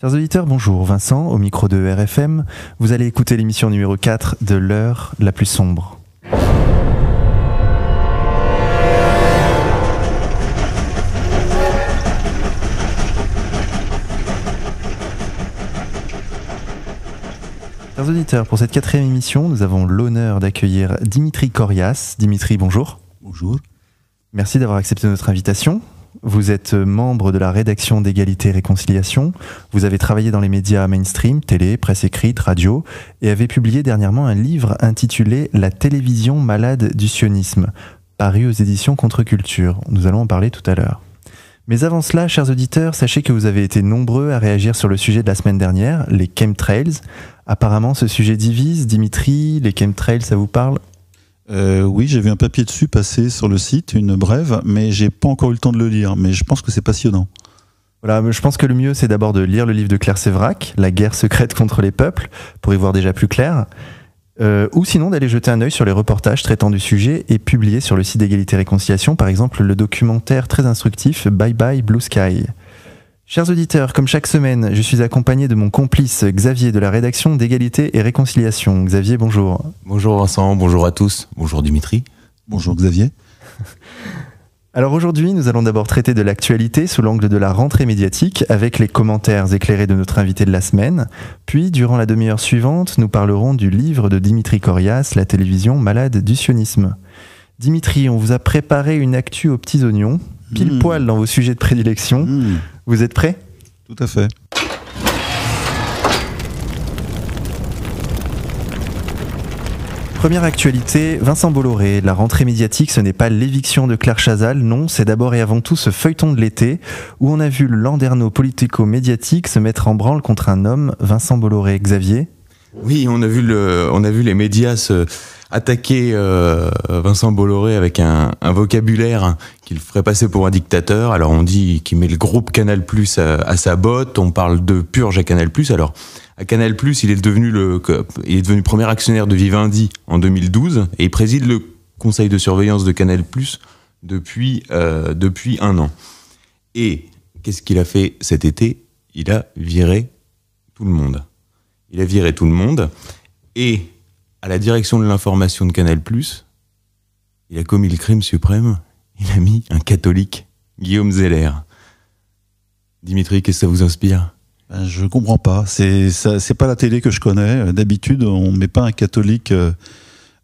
Chers auditeurs, bonjour. Vincent, au micro de RFM. Vous allez écouter l'émission numéro 4 de l'heure la plus sombre. Chers auditeurs, pour cette quatrième émission, nous avons l'honneur d'accueillir Dimitri Corias. Dimitri, bonjour. Bonjour. Merci d'avoir accepté notre invitation. Vous êtes membre de la rédaction d'égalité et réconciliation. Vous avez travaillé dans les médias mainstream, télé, presse écrite, radio, et avez publié dernièrement un livre intitulé La télévision malade du sionisme, paru aux éditions Contre-Culture. Nous allons en parler tout à l'heure. Mais avant cela, chers auditeurs, sachez que vous avez été nombreux à réagir sur le sujet de la semaine dernière, les chemtrails. Apparemment, ce sujet divise. Dimitri, les chemtrails, ça vous parle? Euh, oui, j'ai vu un papier dessus passer sur le site, une brève, mais j'ai pas encore eu le temps de le lire. Mais je pense que c'est passionnant. Voilà, je pense que le mieux, c'est d'abord de lire le livre de Claire Sévrac, La guerre secrète contre les peuples, pour y voir déjà plus clair. Euh, ou sinon d'aller jeter un œil sur les reportages traitant du sujet et publiés sur le site d'égalité réconciliation, par exemple le documentaire très instructif Bye Bye Blue Sky. Chers auditeurs, comme chaque semaine, je suis accompagné de mon complice Xavier de la rédaction d'égalité et réconciliation. Xavier, bonjour. Bonjour Vincent, bonjour à tous. Bonjour Dimitri. Bonjour Xavier. Alors aujourd'hui, nous allons d'abord traiter de l'actualité sous l'angle de la rentrée médiatique avec les commentaires éclairés de notre invité de la semaine. Puis, durant la demi-heure suivante, nous parlerons du livre de Dimitri Corias, La télévision malade du sionisme. Dimitri, on vous a préparé une actu aux petits oignons, pile Mmh. poil dans vos sujets de prédilection. Mmh, Vous êtes prêts? Tout à fait. Première actualité, Vincent Bolloré. La rentrée médiatique, ce n'est pas l'éviction de Claire Chazal, non, c'est d'abord et avant tout ce feuilleton de l'été où on a vu le landerneau politico-médiatique se mettre en branle contre un homme, Vincent Bolloré. Xavier? Oui, on a vu le, on a vu les médias se attaquer euh, Vincent Bolloré avec un, vocabulaire qu'il ferait passer pour un dictateur. Alors on dit qu'il met le groupe Canal Plus à, à sa botte. On parle de purge à Canal Plus. Alors à Canal Plus, il est devenu le, il est devenu premier actionnaire de Vivendi en 2012 et il préside le conseil de surveillance de Canal Plus depuis euh, depuis un an. Et qu'est-ce qu'il a fait cet été? Il a viré tout le monde. Il a viré tout le monde et à la direction de l'information de Canal+, il a commis le crime suprême. Il a mis un catholique, Guillaume Zeller. Dimitri, qu'est-ce que ça vous inspire? Ben, je comprends pas. C'est pas la télé que je connais. D'habitude, on met pas un catholique euh,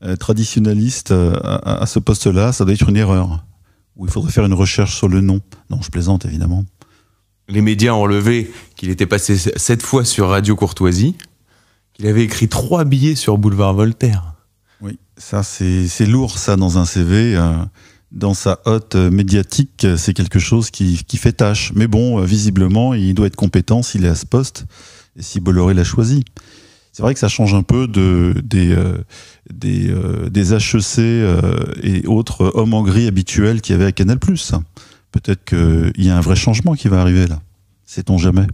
euh, traditionnaliste euh, à, à ce poste-là. Ça doit être une erreur. Ou il faudrait faire une recherche sur le nom. Non, je plaisante évidemment. Les médias ont relevé qu'il était passé sept fois sur Radio Courtoisie, qu'il avait écrit trois billets sur Boulevard Voltaire. Oui, ça c'est c'est lourd ça dans un CV. euh, dans sa hotte médiatique, c'est quelque chose qui, qui fait tâche. Mais bon, euh, visiblement, il doit être compétent s'il est à ce poste et si Bolloré l'a choisi. C'est vrai que ça change un peu de, des, euh, des, euh, des HEC et autres hommes en gris habituels qu'il y avait à Canal+. Peut-être qu'il y a un vrai changement qui va arriver là. Sait-on jamais?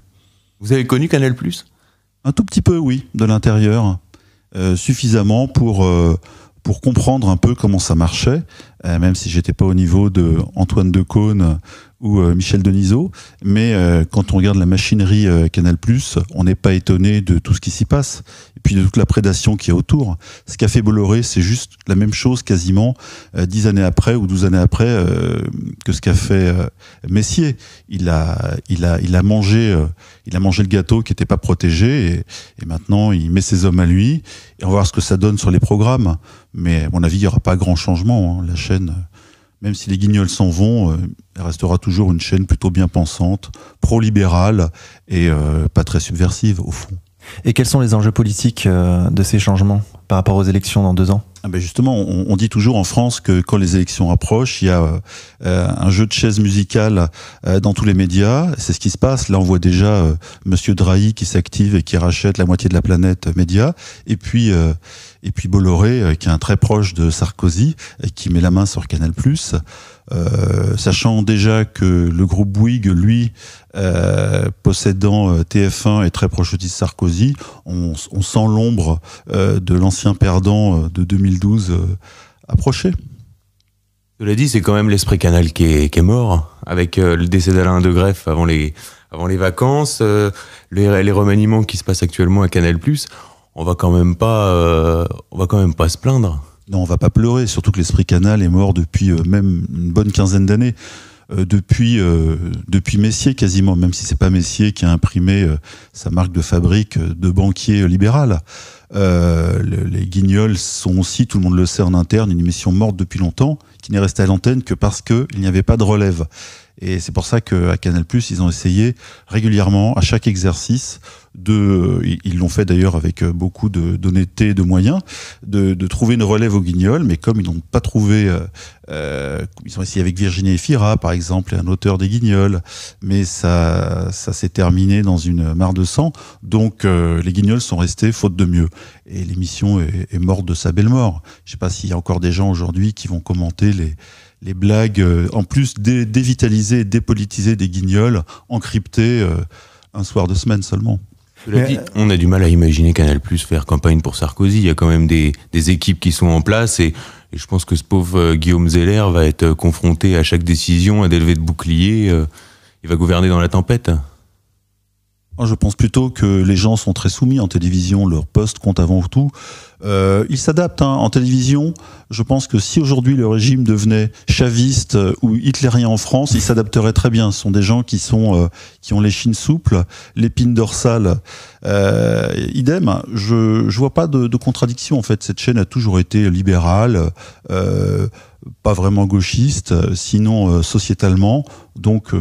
Vous avez connu Canal+? Un tout petit peu, oui, de l'intérieur, euh, suffisamment pour euh, pour comprendre un peu comment ça marchait, euh, même si j'étais pas au niveau de Antoine Decaune ou euh, Michel Denisot. Mais euh, quand on regarde la machinerie euh, Canal+, on n'est pas étonné de tout ce qui s'y passe et puis de toute la prédation qui est autour. Ce qu'a fait Bolloré, c'est juste la même chose quasiment dix années après ou douze années après que ce qu'a fait Messier. Il a il a il a mangé il a mangé le gâteau qui n'était pas protégé et, et maintenant il met ses hommes à lui et on va voir ce que ça donne sur les programmes. Mais à mon avis, il n'y aura pas grand changement. hein. La chaîne, même si les guignols s'en vont, euh, elle restera toujours une chaîne plutôt bien pensante, pro-libérale et euh, pas très subversive au fond. Et quels sont les enjeux politiques euh, de ces changements par rapport aux élections dans deux ans? Ah ben justement, on, on dit toujours en France que quand les élections approchent, il y a euh, un jeu de chaises musicales euh, dans tous les médias. C'est ce qui se passe. Là, on voit déjà euh, Monsieur Drahi qui s'active et qui rachète la moitié de la planète euh, média. Et puis, euh, et puis Bolloré, euh, qui est un très proche de Sarkozy, et qui met la main sur Canal+. Euh, sachant déjà que le groupe Bouygues, lui, euh, possédant euh, TF1 est très proche de Sarkozy, on, on sent l'ombre euh, de l'ancien perdant de 2012 euh, approcher. Cela dit, c'est quand même l'esprit canal qui est, qui est mort, avec euh, le décès d'Alain de Greff avant les, avant les vacances, les, les remaniements qui se passent actuellement à Canal+, on va quand même pas, on va quand même pas se plaindre. Non, on va pas pleurer, surtout que l'esprit Canal est mort depuis même une bonne quinzaine d'années. Euh, depuis euh, depuis Messier quasiment, même si c'est pas Messier qui a imprimé euh, sa marque de fabrique de banquier libéral. les Guignols sont aussi, tout le monde le sait en interne, une émission morte depuis longtemps, qui n'est restée à l'antenne que parce qu'il n'y avait pas de relève. Et c'est pour ça qu'à Canal+, ils ont essayé régulièrement, à chaque exercice, de, ils l'ont fait d'ailleurs avec beaucoup d'honnêteté et de moyens, de, trouver une relève au Guignol, mais comme ils n'ont pas trouvé, euh, euh, ils ont essayé avec Virginie Efira, par exemple, un auteur des Guignols, mais ça, ça s'est terminé dans une mare de sang, donc euh, les Guignols sont restés faute de mieux. Et l'émission est, morte de sa belle mort. Je sais pas s'il y a encore des gens aujourd'hui qui vont commenter les les blagues, euh, en plus dévitaliser, dépolitiser des guignols, encryptés euh, un soir de semaine seulement. on a du mal à imaginer Canal Plus faire campagne pour Sarkozy. Il y a quand même des, équipes qui sont en place et, je pense que ce pauvre euh, Guillaume Zeller va être confronté à chaque décision à des levées de bouclier. il va gouverner dans la tempête. Je pense plutôt que les gens sont très soumis en télévision, leur poste compte avant tout. Euh, ils s'adaptent hein. en télévision. Je pense que si aujourd'hui le régime devenait chaviste euh, ou hitlérien en France, ils s'adapteraient très bien. Ce sont des gens qui sont euh, qui ont les chines souples, l'épine dorsale. Euh, idem. Je je vois pas de, contradiction en fait. Cette chaîne a toujours été libérale. Euh, pas vraiment gauchiste, sinon sociétalement. Donc,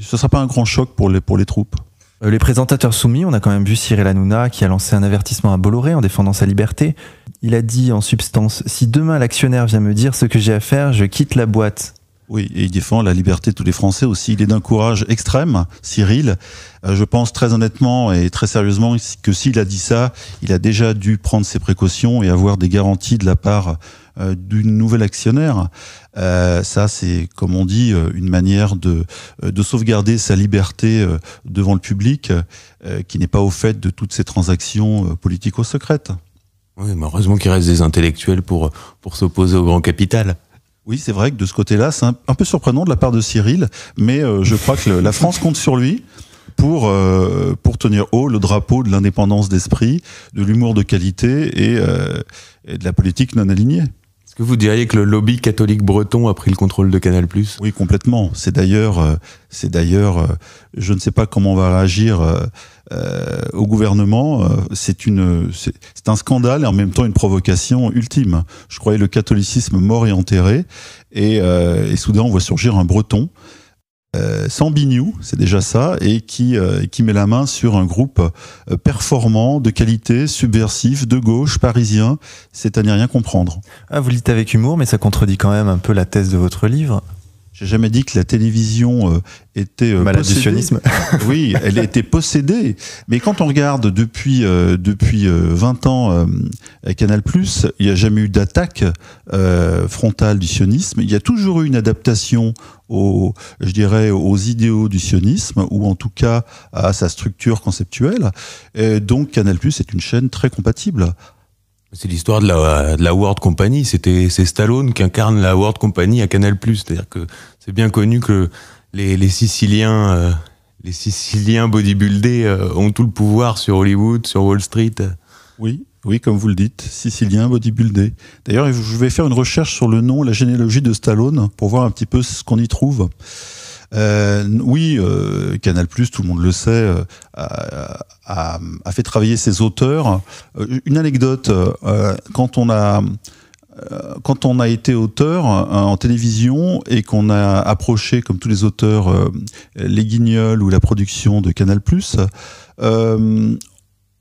ce sera pas un grand choc pour les pour les troupes. Euh, les présentateurs soumis, on a quand même vu Cyril Hanouna qui a lancé un avertissement à Bolloré en défendant sa liberté. Il a dit en substance Si demain l'actionnaire vient me dire ce que j'ai à faire, je quitte la boîte. Oui, et il défend la liberté de tous les Français aussi. Il est d'un courage extrême, Cyril. Euh, je pense très honnêtement et très sérieusement que s'il a dit ça, il a déjà dû prendre ses précautions et avoir des garanties de la part euh, d'une nouvelle actionnaire. Euh, ça, c'est, comme on dit, une manière de, de sauvegarder sa liberté devant le public, qui n'est pas au fait de toutes ces transactions politico-secrètes. Oui, mais heureusement qu'il reste des intellectuels pour, pour s'opposer au grand capital. Oui, c'est vrai que de ce côté-là, c'est un, peu surprenant de la part de Cyril, mais je crois que la France compte sur lui pour pour tenir haut le drapeau de l'indépendance d'esprit, de l'humour de qualité et, et de la politique non alignée. Est-ce que vous diriez que le lobby catholique breton a pris le contrôle de Canal Oui, complètement. C'est d'ailleurs, euh, c'est d'ailleurs, euh, je ne sais pas comment on va réagir euh, au gouvernement. C'est une, c'est un scandale et en même temps une provocation ultime. Je croyais le catholicisme mort et enterré, et, et soudain on voit surgir un breton euh, sans bignou, c'est déjà ça, et qui, euh, qui met la main sur un groupe euh, performant, de qualité, subversif, de gauche, parisien, c'est à n'y rien comprendre. Ah, vous le dites avec humour, mais ça contredit quand même un peu la thèse de votre livre. J'ai jamais dit que la télévision euh, était euh, oui, elle était possédée. Mais quand on regarde depuis euh, depuis 20 ans Canal+, il n'y a jamais eu d'attaque frontale du sionisme. Il y a toujours eu une adaptation aux, je dirais, aux idéaux du sionisme ou en tout cas à sa structure conceptuelle. Et donc Canal+ est une chaîne très compatible c'est l'histoire de la, de la World Company. C'était c'est Stallone qui incarne la World Company à Canal+. C'est-à-dire que c'est bien connu que les, les Siciliens, euh, les Siciliens bodybuildés euh, ont tout le pouvoir sur Hollywood, sur Wall Street. Oui, oui, comme vous le dites, Siciliens bodybuildés. D'ailleurs, je vais faire une recherche sur le nom, la généalogie de Stallone pour voir un petit peu ce qu'on y trouve. Euh, oui, euh, Canal+, tout le monde le sait, euh, a, a, a, fait travailler ses auteurs. Euh, une anecdote, quand on a quand on a été auteur en télévision et qu'on a approché, comme tous les auteurs, les Guignols ou la production de Canal+, euh,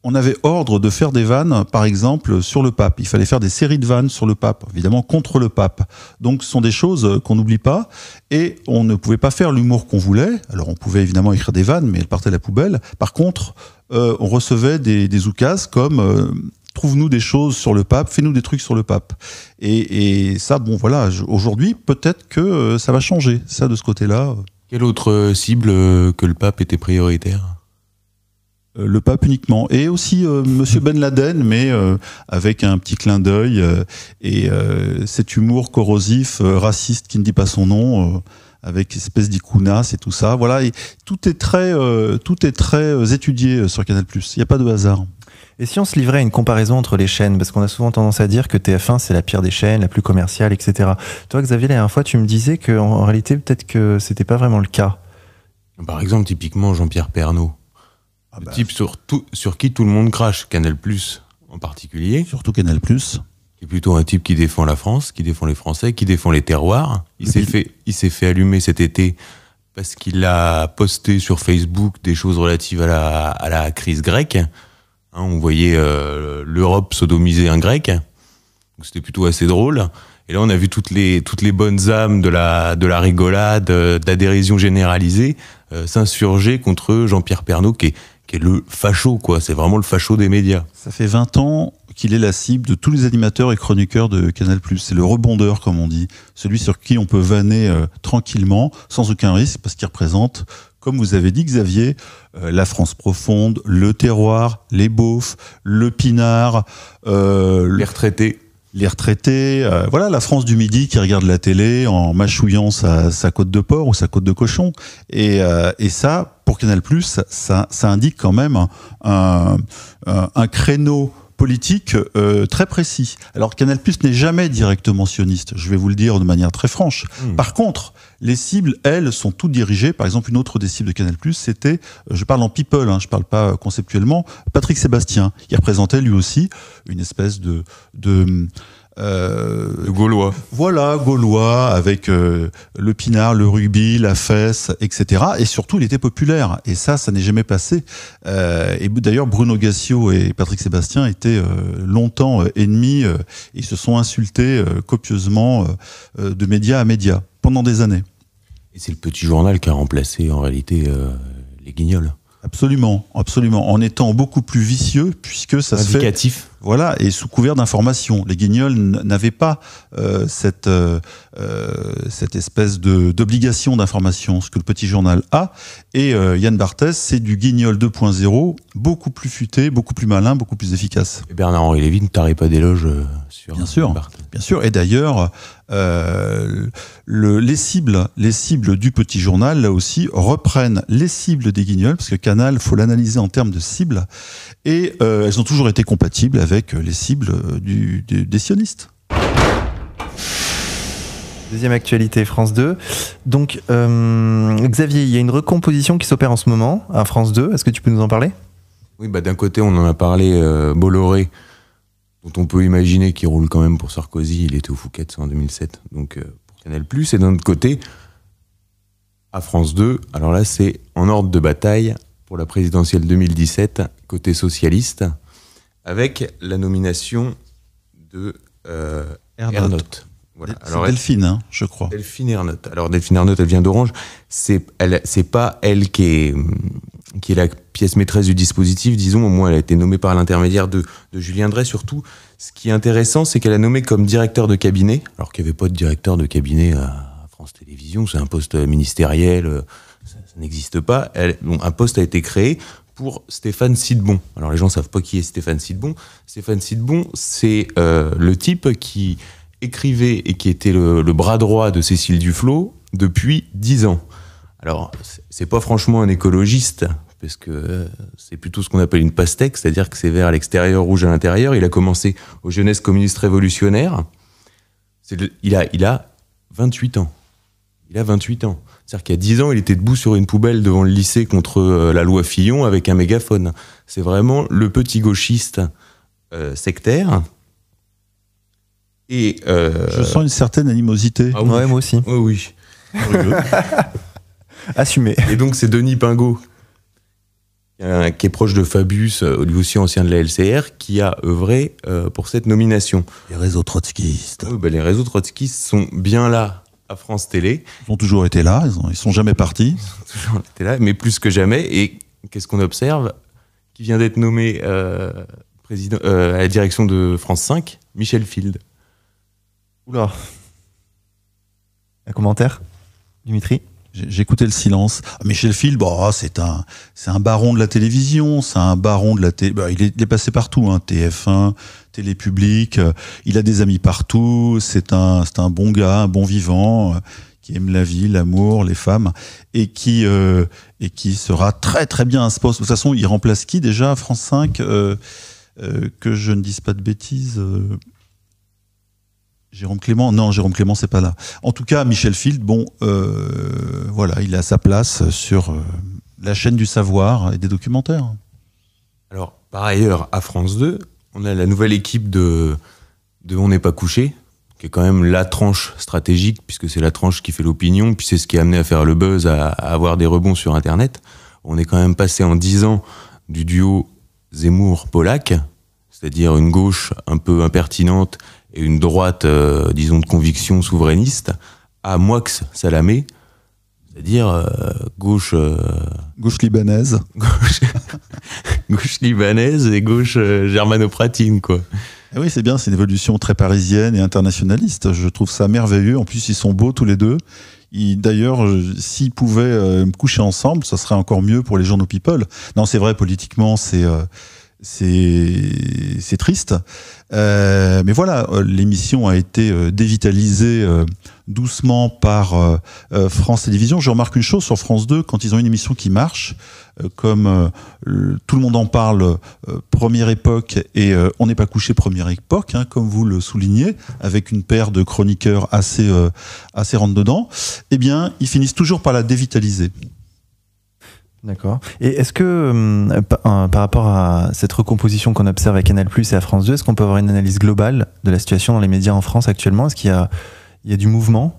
on avait ordre de faire des vannes, par exemple, sur le pape. Il fallait faire des séries de vannes sur le pape, évidemment contre le pape. Donc ce sont des choses qu'on n'oublie pas. Et on ne pouvait pas faire l'humour qu'on voulait. Alors on pouvait évidemment écrire des vannes, mais elles partaient à la poubelle. Par contre, euh, on recevait des, des comme euh, trouve-nous des choses sur le pape, fais-nous des trucs sur le pape. Et, et ça, bon voilà, aujourd'hui, peut-être que euh, ça va changer, ça de ce côté-là. Quelle autre cible que le pape était prioritaire? euh, le pape uniquement et aussi euh, Monsieur Ben Laden, mais euh, avec un petit clin d'œil et cet humour corrosif, raciste qui ne dit pas son nom, avec espèce d'icounas et tout ça. Voilà, et tout est très, euh, tout est très euh, étudié sur Canal+. Il n'y a pas de hasard. Et si on se livrait à une comparaison entre les chaînes, parce qu'on a souvent tendance à dire que TF1 c'est la pire des chaînes, la plus commerciale, etc. Toi, Xavier, la dernière fois, tu me disais qu'en en réalité, peut-être que c'était pas vraiment le cas. Par exemple, typiquement Jean-Pierre Pernaud. Ah le bah, type sur, tout, sur qui tout le monde crache, Canal Plus en particulier. surtout Canal+. qui est plutôt un type qui défend la France, qui défend les Français, qui défend les terroirs. Il s'est fait, il s'est fait allumer cet été parce qu'il a posté sur Facebook des choses relatives à la, à la crise grecque. Hein, on voyait euh, l'Europe sodomiser un grec. C'était plutôt assez drôle. Et là, on a vu toutes les, toutes les bonnes âmes de la, de la rigolade, euh, de la dérision généralisée euh, s'insurger contre Jean-Pierre Pernaud, qui est, qui est le facho, quoi. C'est vraiment le facho des médias. Ça fait 20 ans qu'il est la cible de tous les animateurs et chroniqueurs de Canal+. C'est le rebondeur, comme on dit. Celui sur qui on peut vanner euh, tranquillement, sans aucun risque, parce qu'il représente, comme vous avez dit Xavier, euh, la France profonde, le terroir, les beaufs, le pinard, euh, Les retraités. Les retraités, euh, voilà la France du midi qui regarde la télé en mâchouillant sa, côte de porc ou sa côte de cochon. Et, euh, et ça, pour Canal+, ça, ça, indique quand même un créneau politique euh, très précis. Alors Canal+ n'est jamais directement sioniste, je vais vous le dire de manière très franche. Hmm. Par contre, les cibles, elles, sont toutes dirigées. Par exemple, une autre des cibles de Canal+, c'était, euh, je parle en people, hein, je parle pas conceptuellement, Patrick Sébastien. Il représentait lui aussi une espèce de, de euh, Le Gaulois. voilà, gaulois, avec euh, le pinard, le rugby, la fesse, etc. Et surtout, il était populaire. Et ça, ça n'est jamais passé. Euh, et d'ailleurs, Bruno Gassio et Patrick Sébastien étaient euh, longtemps euh, ennemis. euh, ils se sont insultés euh, copieusement de média à média pendant des années. Et c'est le petit journal qui a remplacé en réalité euh, les guignols. Absolument, absolument. En étant beaucoup plus vicieux, puisque ça se fait Indicatif. Voilà, et sous couvert d'information. Les guignols n'avaient pas euh, cette, euh, euh, cette espèce d'obligation d'information, ce que le petit journal a. Et euh, Yann Barthès, c'est du guignol 2.0, beaucoup plus futé, beaucoup plus malin, beaucoup plus efficace. Bernard-Henri Lévy ne tarait pas d'éloges sur. Bien sûr. Bien sûr, et d'ailleurs, le, les cibles, les cibles du petit journal, là aussi, reprennent les cibles des guignols, parce que Canal, faut l'analyser en termes de cibles, et elles ont toujours été compatibles avec les cibles du, du- des sionistes. Deuxième actualité, France 2. Donc, euh, Xavier, il y a une recomposition qui s'opère en ce moment à France 2. Est-ce que tu peux nous en parler? Oui, bah d'un côté, on en a parlé, euh, Bolloré, dont on peut imaginer qu'il roule quand même pour Sarkozy. Il était au Fouquet en 2007, donc euh, pour Canal+. Et d'un autre côté, à France 2, alors là, c'est en ordre de bataille pour la présidentielle 2017, côté socialiste, avec la nomination de euh, Ernotte. Voilà. Alors, Delphine, hein, je crois. Delphine Ernotte. Alors Delphine Ernotte, elle vient d'Orange. C'est elle, c'est pas elle qui est qui est la pièce maîtresse du dispositif, disons. Au moins, elle a été nommée par l'intermédiaire de, de Julien Drey. Surtout, ce qui est intéressant, c'est qu'elle a nommé comme directeur de cabinet, alors qu'il n'y avait pas de directeur de cabinet à France Télévisions. C'est un poste ministériel, euh, ça, ça n'existe pas. Elle- bon, un poste a été créé pour Stéphane Sidbon. Alors les gens savent pas qui est Stéphane Sidbon. Stéphane Sidbon, c'est euh, le type qui écrivait et qui était le, bras droit de Cécile Duflot depuis dix ans. Alors, c'est- pas franchement un écologiste, parce que euh, c'est plutôt ce qu'on appelle une pastèque, c'est-à-dire que c'est vert à l'extérieur, rouge à l'intérieur. Il a commencé aux jeunesses communistes révolutionnaires. Il, a, il a 28 ans. Il a 28 ans. C'est-à-dire qu'il y a 10 ans, il était debout sur une poubelle devant le lycée contre euh, la loi Fillon avec un mégaphone. C'est vraiment le petit gauchiste euh, sectaire. Et euh, Je sens une certaine animosité. ah oui. Ouais, moi aussi. Oui, oui. Assumé. Et donc c'est Denis Pingot, euh, qui est proche de Fabius, lui aussi ancien de la LCR, qui a œuvré pour cette nomination. Les réseaux trotskistes. Oui, bah, les réseaux trotskistes sont bien là à France Télé, Ils ont toujours été là, ils, ont, ils sont jamais partis. toujours été là, mais plus que jamais. Et qu'est-ce qu'on observe Qui vient d'être nommé euh, président euh, à la direction de France 5 Michel Field. Oula. Un commentaire Dimitri? Écouté le silence. Ah, Michel Field, bon, ah, c'est un, c'est un baron de la télévision, c'est un baron de la télé. bah, il, est, passé partout, hein, TF1, Télé euh, il a des amis partout. C'est un, c'est un bon gars, un bon vivant, euh, qui aime la vie, l'amour, les femmes, et qui et qui sera très très bien à ce poste. De toute façon, il remplace qui déjà France 5 Que je ne dise pas de bêtises. Jérôme Clément, non, Jérôme Clément, c'est pas là. En tout cas, Michel Field, bon, voilà, il a sa place sur la chaîne du savoir et des documentaires. Alors, par ailleurs, à France 2, on a la nouvelle équipe de, On n'est pas couché, qui est quand même la tranche stratégique, puisque c'est la tranche qui fait l'opinion, puis c'est ce qui a amené à faire le buzz, à, avoir des rebonds sur Internet. On est quand même passé en 10 ans du duo Zemmour-Polak, c'est-à-dire une gauche un peu impertinente et une droite, euh, disons, de conviction souverainiste, à Moix Salamé, c'est-à-dire euh, gauche. Euh, gauche libanaise. Gauche, libanaise et gauche germanopratine, quoi. Eh oui, c'est bien, c'est une évolution très parisienne et internationaliste. Je trouve ça merveilleux. En plus, ils sont beaux tous les deux. D'ailleurs, s'ils pouvaient me coucher ensemble, ça serait encore mieux pour les journaux People. Non, c'est vrai, politiquement, c'est c'est triste. Euh, mais voilà, euh, l'émission a été euh, dévitalisée doucement par France Télévisions. Je remarque une chose sur France 2, quand ils ont une émission qui marche, comme tout le monde en parle, première époque, et on n'est pas couché première époque, hein, comme vous le soulignez, avec une paire de chroniqueurs assez, assez rentre dedans, eh bien, ils finissent toujours par la dévitaliser. D'accord. Et est-ce que, euh, par, rapport à cette recomposition qu'on observe à Canal et à France 2, est-ce qu'on peut avoir une analyse globale de la situation dans les médias en France actuellement? Est-ce qu'il y y a du mouvement?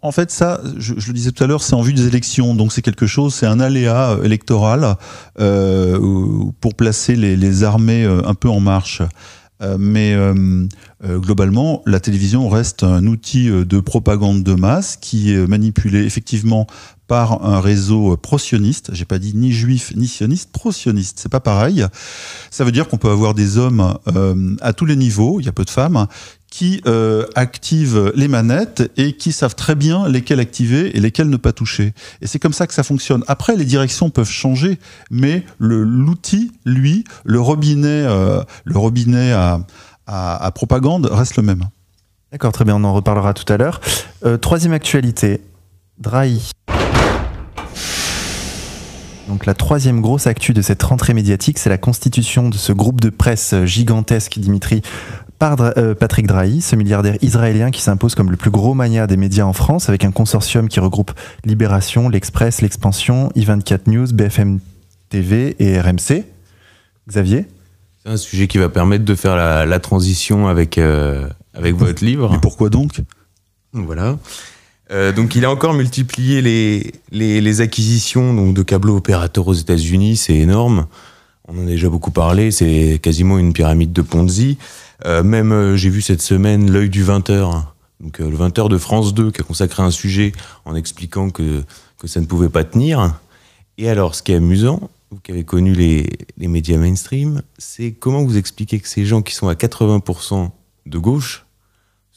En fait, ça, je, le disais tout à l'heure, c'est en vue des élections, donc c'est quelque chose, c'est un aléa euh, électoral euh, pour placer les, armées un peu en marche. Mais globalement, la télévision reste un outil de propagande de masse qui est manipulé effectivement par un réseau pro-sioniste. J'ai pas dit ni juif ni sioniste, pro-sioniste. C'est pas pareil. Ça veut dire qu'on peut avoir des hommes euh, à tous les niveaux. Il y a peu de femmes qui euh, activent les manettes et qui savent très bien lesquelles activer et lesquelles ne pas toucher. Et c'est comme ça que ça fonctionne. Après, les directions peuvent changer, mais l'outil, lui, le robinet, euh, le robinet à, à, propagande reste le même. D'accord, très bien, on en reparlera tout à l'heure. troisième actualité, Drahi. Donc la troisième grosse actu de cette rentrée médiatique, c'est la constitution de ce groupe de presse gigantesque, Dimitri, par euh, Patrick Drahi, ce milliardaire israélien qui s'impose comme le plus gros mania des médias en France, avec un consortium qui regroupe Libération, L'Express, L'Expansion, I24 News, BFM TV et RMC. Xavier C'est un sujet qui va permettre de faire la, transition avec, euh, avec votre livre. Et pourquoi donc? Voilà. Euh, donc il a encore multiplié les, les, acquisitions donc, de câbles opérateurs aux États-Unis, c'est énorme. On en a déjà beaucoup parlé, c'est quasiment une pyramide de Ponzi. Euh, même euh, j'ai vu cette semaine l'œil du 20h, donc le 20h de France 2 qui a consacré un sujet en expliquant que, que ça ne pouvait pas tenir. Et alors ce qui est amusant, vous qui avez connu les, les médias mainstream, c'est comment vous expliquez que ces gens qui sont à 80% de gauche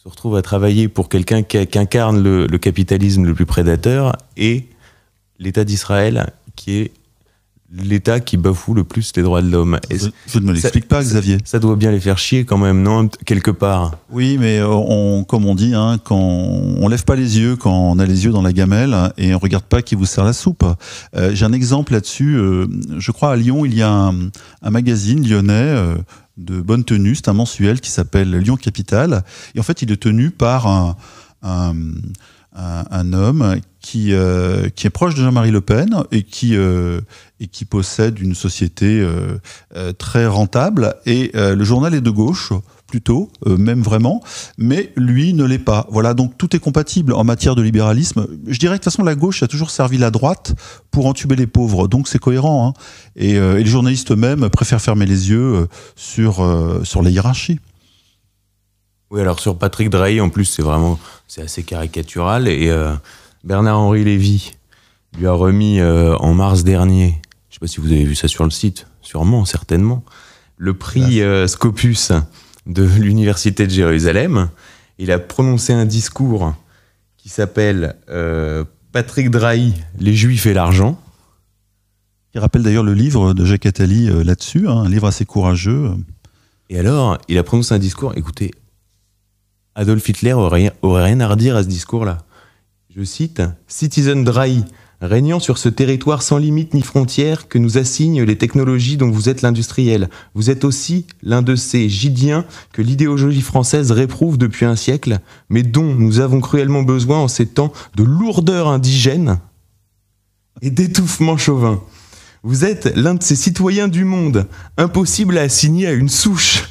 se retrouve à travailler pour quelqu'un qui, incarne le, capitalisme le plus prédateur et l'État d'Israël qui est l'État qui bafoue le plus les droits de l'homme. Je, ne me l'explique pas, Xavier. Ça, doit bien les faire chier quand même, non Quelque part? Oui, mais euh, on, comme on dit, hein, quand on lève pas les yeux quand on a les yeux dans la gamelle et on regarde pas qui vous sert la soupe. Euh, j'ai un exemple là-dessus. Euh, je crois à Lyon, il y a un, un magazine lyonnais de bonne tenue. C'est un mensuel qui s'appelle Lyon Capital. Et en fait, il est tenu par un, un, homme qui, qui est proche de Jean-Marie Le Pen et qui, et qui possède une société euh, très rentable. Et le journal est de gauche plutôt, euh, même vraiment, mais lui ne l'est pas. Voilà, donc tout est compatible en matière de libéralisme. Je dirais que de toute façon, la gauche a toujours servi la droite pour entuber les pauvres, donc c'est cohérent. Hein. Et, euh, les journalistes eux-mêmes préfèrent fermer les yeux euh, sur, sur les hiérarchies. Oui, alors sur Patrick Drahi, en plus, c'est vraiment c'est assez caricatural. Et Bernard-Henri Lévy lui a remis en mars dernier, je ne sais pas si vous avez vu ça sur le site, sûrement, certainement, le prix Scopus de l'Université de Jérusalem. Il a prononcé un discours qui s'appelle euh, Patrick Drahi, Les Juifs et l'argent. Il rappelle d'ailleurs le livre de Jacques Attali euh, là-dessus, hein, un livre assez courageux. Et alors, il a prononcé un discours, écoutez, Adolf Hitler aurait, aurait rien à redire à ce discours-là. je cite, Citizen Dry, régnant sur ce territoire sans limite ni frontières que nous assignent les technologies dont vous êtes l'industriel. Vous êtes aussi l'un de ces gidiens que l'idéologie française réprouve depuis un siècle, mais dont nous avons cruellement besoin en ces temps de lourdeur indigène et d'étouffement chauvin. Vous êtes l'un de ces citoyens du monde, impossible à assigner à une souche,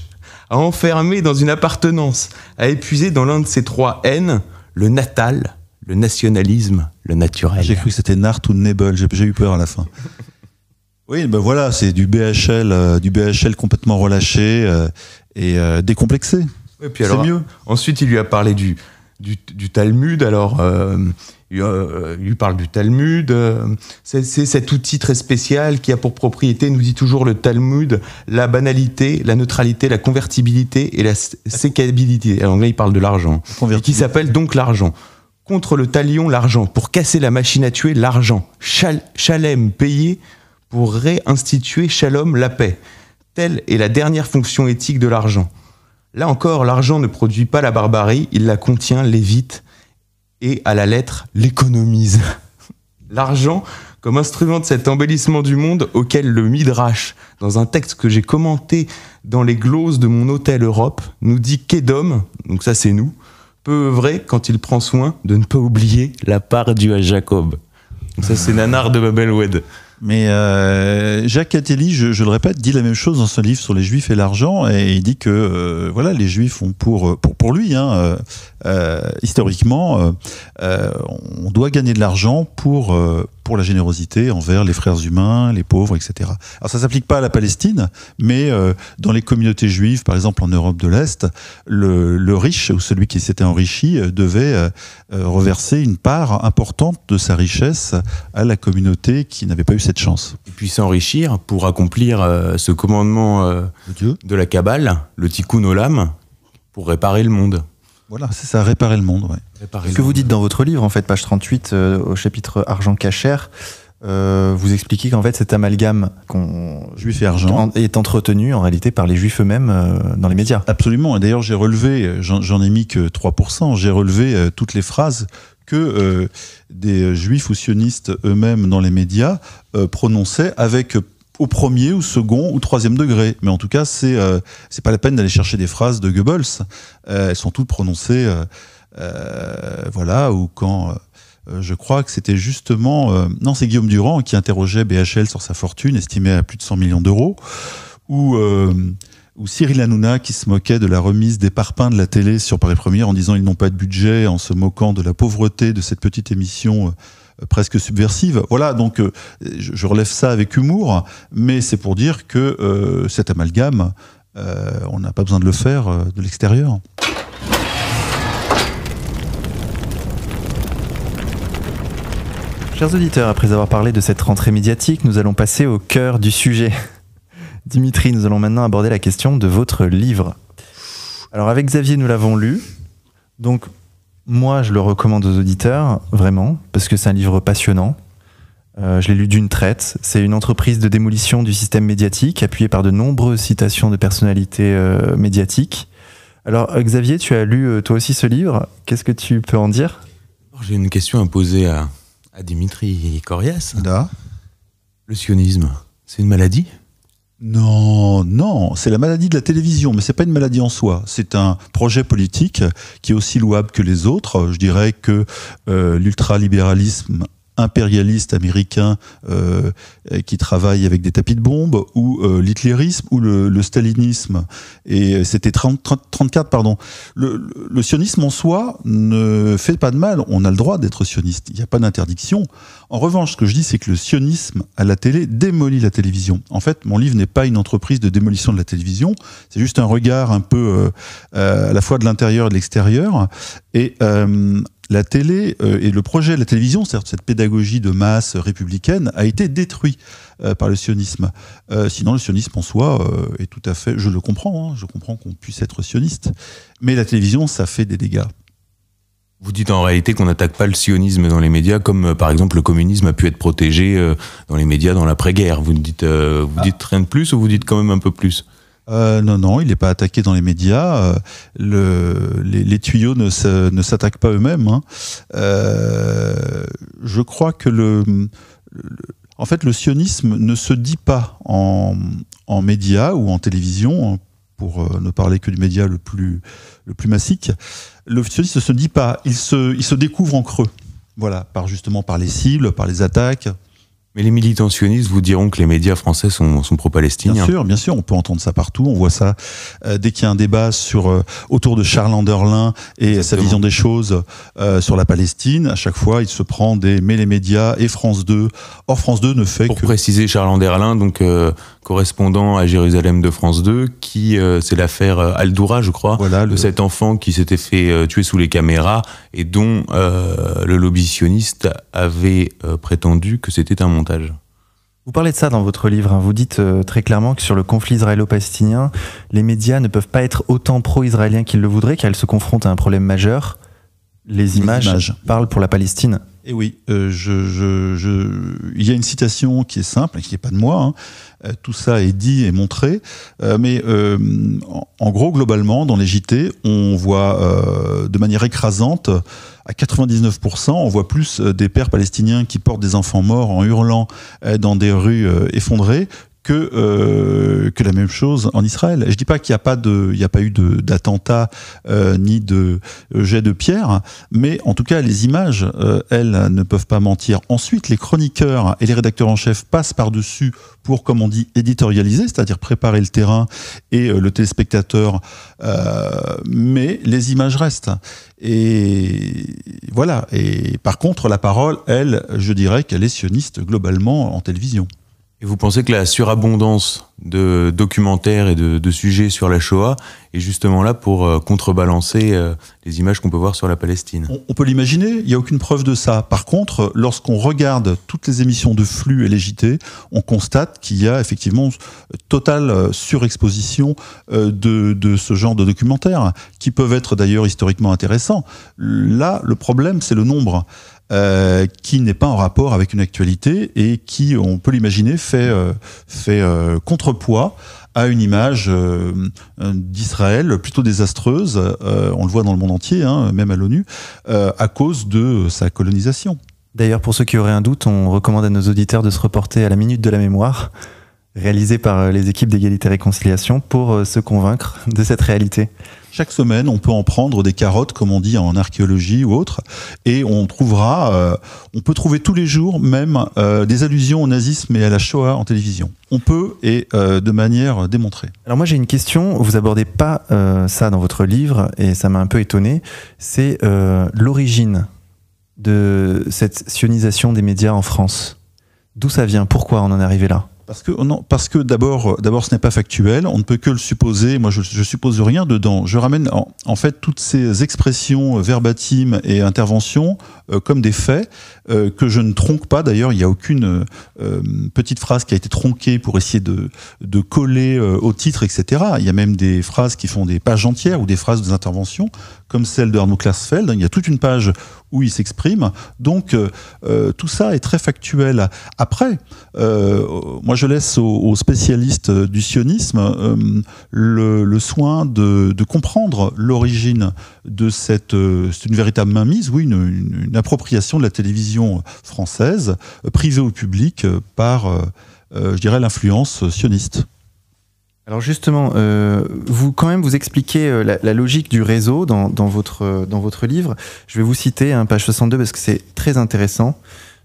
à enfermer dans une appartenance, à épuiser dans l'un de ces trois N, le natal, le nationalisme, le naturel. J'ai cru que c'était Nart ou Nebel, j'ai eu peur à la fin. Oui, ben voilà, c'est du BHL, euh, du BHL complètement relâché euh, et euh, décomplexé. c'est mieux. Ensuite, il lui a parlé du, du, du Talmud. Alors, il, lui parle du Talmud. c'est cet outil très spécial qui a pour propriété, nous dit toujours le Talmud, la banalité, la neutralité, la convertibilité et la sécabilité. Alors là, il parle de l'argent. Qui s'appelle donc l'argent contre le talion l'argent, pour casser la machine à tuer l'argent, Chalem payé pour réinstituer Shalom la paix. Telle est la dernière fonction éthique de l'argent. Là encore, l'argent ne produit pas la barbarie, il la contient, l'évite et à la lettre l'économise. L'argent comme instrument de cet embellissement du monde auquel le Midrash, dans un texte que j'ai commenté dans les gloses de mon hôtel Europe, nous dit qu'Edom, donc ça c'est nous, peut œuvrer quand il prend soin de ne pas oublier la part due à Jacob. ça, c'est Nanar de Babel Wed. Mais euh, Jacques Attali, je, le répète, dit la même chose dans son livre sur les Juifs et l'argent, et il dit que euh, voilà, les Juifs ont pour pour, pour lui, hein, euh, historiquement, on doit gagner de l'argent pour pour la générosité envers les frères humains, les pauvres, etc. Alors ça s'applique pas à la Palestine, mais euh, dans les communautés juives, par exemple en Europe de l'Est, le, le, riche ou celui qui s'était enrichi euh, devait euh, reverser une part importante de sa richesse à la communauté qui n'avait pas eu cette chance. Et puis s'enrichir pour accomplir ce commandement de la Kabbale, le tikkun olam, pour réparer le monde. Voilà, c'est ça, réparer le monde. Ce que vous dites dans votre livre, en fait, page 38, euh, au chapitre Argent cachère, euh, vous expliquez qu'en fait cet amalgame qu'on juif et argent est entretenu en réalité par les juifs eux-mêmes euh, dans les médias. Absolument. Et d'ailleurs, j'ai relevé, j'en ai mis que 3%, j'ai relevé toutes les phrases que des juifs ou sionistes eux-mêmes dans les médias prononçaient avec au premier ou second ou troisième degré. Mais en tout cas, c'est euh, pas la peine d'aller chercher des phrases de Goebbels. Euh, elles sont toutes prononcées, euh, euh voilà, ou quand je crois que c'était justement non, c'est Guillaume Durand qui interrogeait BHL sur sa fortune estimée à plus de 100 millions d'euros, ou ou Cyril Hanouna qui se moquait de la remise des parpaings de la télé sur Paris Première en disant ils n'ont pas de budget, en se moquant de la pauvreté de cette petite émission euh, presque subversive. Voilà, donc euh, je, relève ça avec humour, mais c'est pour dire que euh, cet amalgame, on n'a pas besoin de le faire de l'extérieur. Chers auditeurs, après avoir parlé de cette rentrée médiatique, nous allons passer au cœur du sujet. Dimitri, nous allons maintenant aborder la question de votre livre. Alors avec Xavier, nous l'avons lu. Donc moi, je le recommande aux auditeurs, vraiment, parce que c'est un livre passionnant. Euh, je l'ai lu d'une traite. C'est une entreprise de démolition du système médiatique, appuyée par de nombreuses citations de personnalités euh, médiatiques. Alors, Xavier, tu as lu euh, toi aussi ce livre. Qu'est-ce que tu peux en dire? J'ai une question à poser à, à Dimitri Corias. Le sionisme, c'est une maladie? Non, non, c'est la maladie de la télévision, mais c'est pas une maladie en soi. C'est un projet politique qui est aussi louable que les autres. Je dirais que euh, l'ultralibéralisme impérialiste américain euh, qui travaille avec des tapis de bombes, ou euh, l'hitlérisme, ou le, le, stalinisme. Et c'était 34, pardon. Le, le, sionisme en soi ne fait pas de mal. On a le droit d'être sioniste. Il n'y a pas d'interdiction. En revanche, ce que je dis, c'est que le sionisme à la télé démolit la télévision. En fait, mon livre n'est pas une entreprise de démolition de la télévision. C'est juste un regard un peu euh à la fois de l'intérieur et de l'extérieur. Et euh, la télé euh, et le projet de la télévision, c'est-à-dire cette pédagogie de masse républicaine, a été détruit euh, par le sionisme. Euh, sinon, le sionisme en soi est tout à fait, je le comprends, hein, je comprends qu'on puisse être sioniste, mais la télévision, ça fait des dégâts. Vous dites en réalité qu'on n'attaque pas le sionisme dans les médias, comme par exemple le communisme a pu être protégé dans les médias dans l'après-guerre. Vous dites, vous dites rien de plus ou vous dites quand même un peu plus? Euh, non, non, il n'est pas attaqué dans les médias. Euh, le, les, tuyaux ne, s'attaquent pas eux-mêmes. Hein. Euh, je crois que le, en fait, le sionisme ne se dit pas en, médias ou en télévision, hein, pour ne parler que du média le plus, le plus massique. Le sionisme ne se dit pas, il se, il se découvre en creux. Voilà, par justement par les cibles, par les attaques, mais les militants sionistes vous diront que les médias français sont, sont pro-palestiniens. Bien sûr, bien sûr, on peut entendre ça partout. On voit ça euh, dès qu'il y a un débat sur euh, autour de Charles Anderlin et sa vision des choses euh, sur la Palestine. À chaque fois, il se prend des mais les médias et France 2. Or, France 2 ne fait que. Pour préciser, Charles Anderlin, donc correspondant à Jérusalem de France 2, qui c'est l'affaire Aldoura, je crois, voilà, de cet enfant qui s'était fait tuer sous les caméras et dont le lobby sioniste avait prétendu que c'était un montage. Vous parlez de ça dans votre livre. Hein. Vous dites très clairement que sur le conflit israélo-palestinien, les médias ne peuvent pas être autant pro-israéliens qu'ils le voudraient, car ils se confrontent à un problème majeur. Les images, parlent pour la Palestine. Et oui, je, je, je, il y a une citation qui est simple, qui n'est pas de moi. Hein. Euh, tout ça est dit et montré. Euh, mais euh, en, gros, globalement, dans les JT, on voit de manière écrasante, à 99%, on voit plus des pères palestiniens qui portent des enfants morts en hurlant dans des rues effondrées que euh, que la même chose en Israël. Je dis pas qu'il n'y a pas de, il a pas eu d'attentat euh, ni de euh, jet de pierre, mais en tout cas les images, euh, elles, ne peuvent pas mentir. Ensuite, les chroniqueurs et les rédacteurs en chef passent par dessus pour, comme on dit, éditorialiser, c'est-à-dire préparer le terrain et le téléspectateur, mais les images restent. Et voilà. Et par contre, la parole, elle, je dirais qu'elle est sioniste globalement en télévision. Et vous pensez que la surabondance de documentaires et de, sujets sur la Shoah est justement là pour euh, contrebalancer euh, les images qu'on peut voir sur la Palestine? On, peut l'imaginer, il n'y a aucune preuve de ça. Par contre, lorsqu'on regarde toutes les émissions de flux et les on constate qu'il y a effectivement totale euh, surexposition de, de ce genre de documentaires, qui peuvent être d'ailleurs historiquement intéressants. Là, le problème, c'est le nombre. Euh, qui n'est pas en rapport avec une actualité et qui, on peut l'imaginer, fait, euh, fait euh, contrepoids à une image d'Israël plutôt désastreuse, on le voit dans le monde entier, hein, même à l'ONU, à cause de sa colonisation. D'ailleurs, pour ceux qui auraient un doute, on recommande à nos auditeurs de se reporter à la Minute de la Mémoire, réalisée par les équipes d'égalité et réconciliation, pour se convaincre de cette réalité. Chaque semaine, on peut en prendre des carottes, comme on dit en archéologie ou autre, et on trouvera, euh, on peut trouver tous les jours même euh, des allusions au nazisme et à la Shoah en télévision. On peut et euh, de manière démontrée. Alors moi j'ai une question. Vous abordez pas ça dans votre livre et ça m'a un peu étonné. C'est l'origine de cette sionisation des médias en France. D'où ça vient? Pourquoi on en est arrivé là? Parce que, non, parce que d'abord, d'abord, ce n'est pas factuel. On ne peut que le supposer. Moi, je, suppose rien dedans. Je ramène en, fait toutes ces expressions verbatimes et interventions euh, comme des faits euh, que je ne tronque pas. D'ailleurs, il n'y a aucune euh, petite phrase qui a été tronquée pour essayer de, de coller au titre, etc. Il y a même des phrases qui font des pages entières ou des phrases des interventions comme celle de Arnaud Klarsfeld. Il y a toute une page où il s'exprime. Donc euh, euh, tout ça est très factuel. Après, euh, moi je laisse aux, spécialistes du sionisme le, soin de, comprendre l'origine de cette... c'est une véritable mainmise, oui, une, une, appropriation de la télévision française, privée au public, par, je dirais, l'influence sioniste. Alors justement, euh, vous quand même vous expliquez euh, la, logique du réseau dans, votre, euh, dans votre livre. Je vais vous citer, hein, page 62, parce que c'est très intéressant.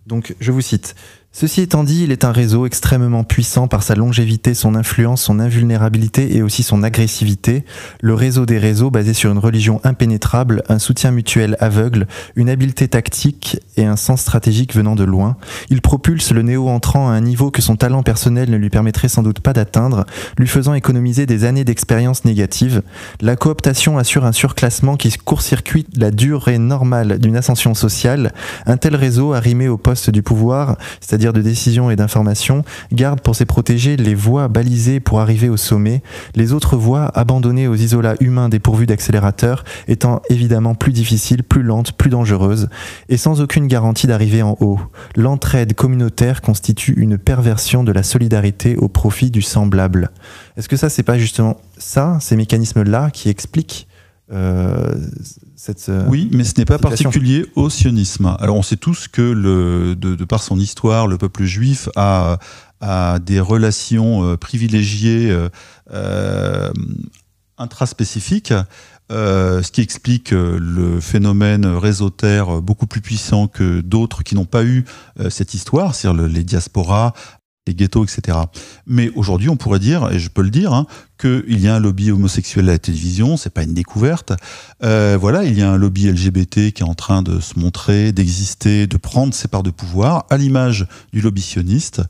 Donc je vous cite. Ceci étant dit, il est un réseau extrêmement puissant par sa longévité, son influence, son invulnérabilité et aussi son agressivité. Le réseau des réseaux basé sur une religion impénétrable, un soutien mutuel aveugle, une habileté tactique et un sens stratégique venant de loin. Il propulse le néo-entrant à un niveau que son talent personnel ne lui permettrait sans doute pas d'atteindre, lui faisant économiser des années d'expérience négative. La cooptation assure un surclassement qui court-circuite la durée normale d'une ascension sociale. Un tel réseau arrimé au poste du pouvoir, c'est-à-dire de décision et d'information, garde pour ses protégés les voies balisées pour arriver au sommet, les autres voies abandonnées aux isolats humains dépourvus d'accélérateurs étant évidemment plus difficiles, plus lentes, plus dangereuses, et sans aucune garantie d'arriver en haut. L'entraide communautaire constitue une perversion de la solidarité au profit du semblable. Est-ce que ça, c'est pas justement ça, ces mécanismes-là, qui expliquent euh, cette, euh, oui, mais ce n'est pas particulier au sionisme. Alors on sait tous que le, de, de par son histoire, le peuple juif a, a des relations euh, privilégiées euh, intraspécifiques, euh, ce qui explique le phénomène réseautaire beaucoup plus puissant que d'autres qui n'ont pas eu euh, cette histoire, c'est-à-dire le- les diasporas, les ghettos, etc. Mais aujourd'hui, on pourrait dire, et je peux le dire, hein, qu'il y a un lobby homosexuel à la télévision, c'est pas une découverte. Euh, voilà, il y a un lobby LGBT qui est en train de se montrer, d'exister, de prendre ses parts de pouvoir, à l'image du lobby sioniste.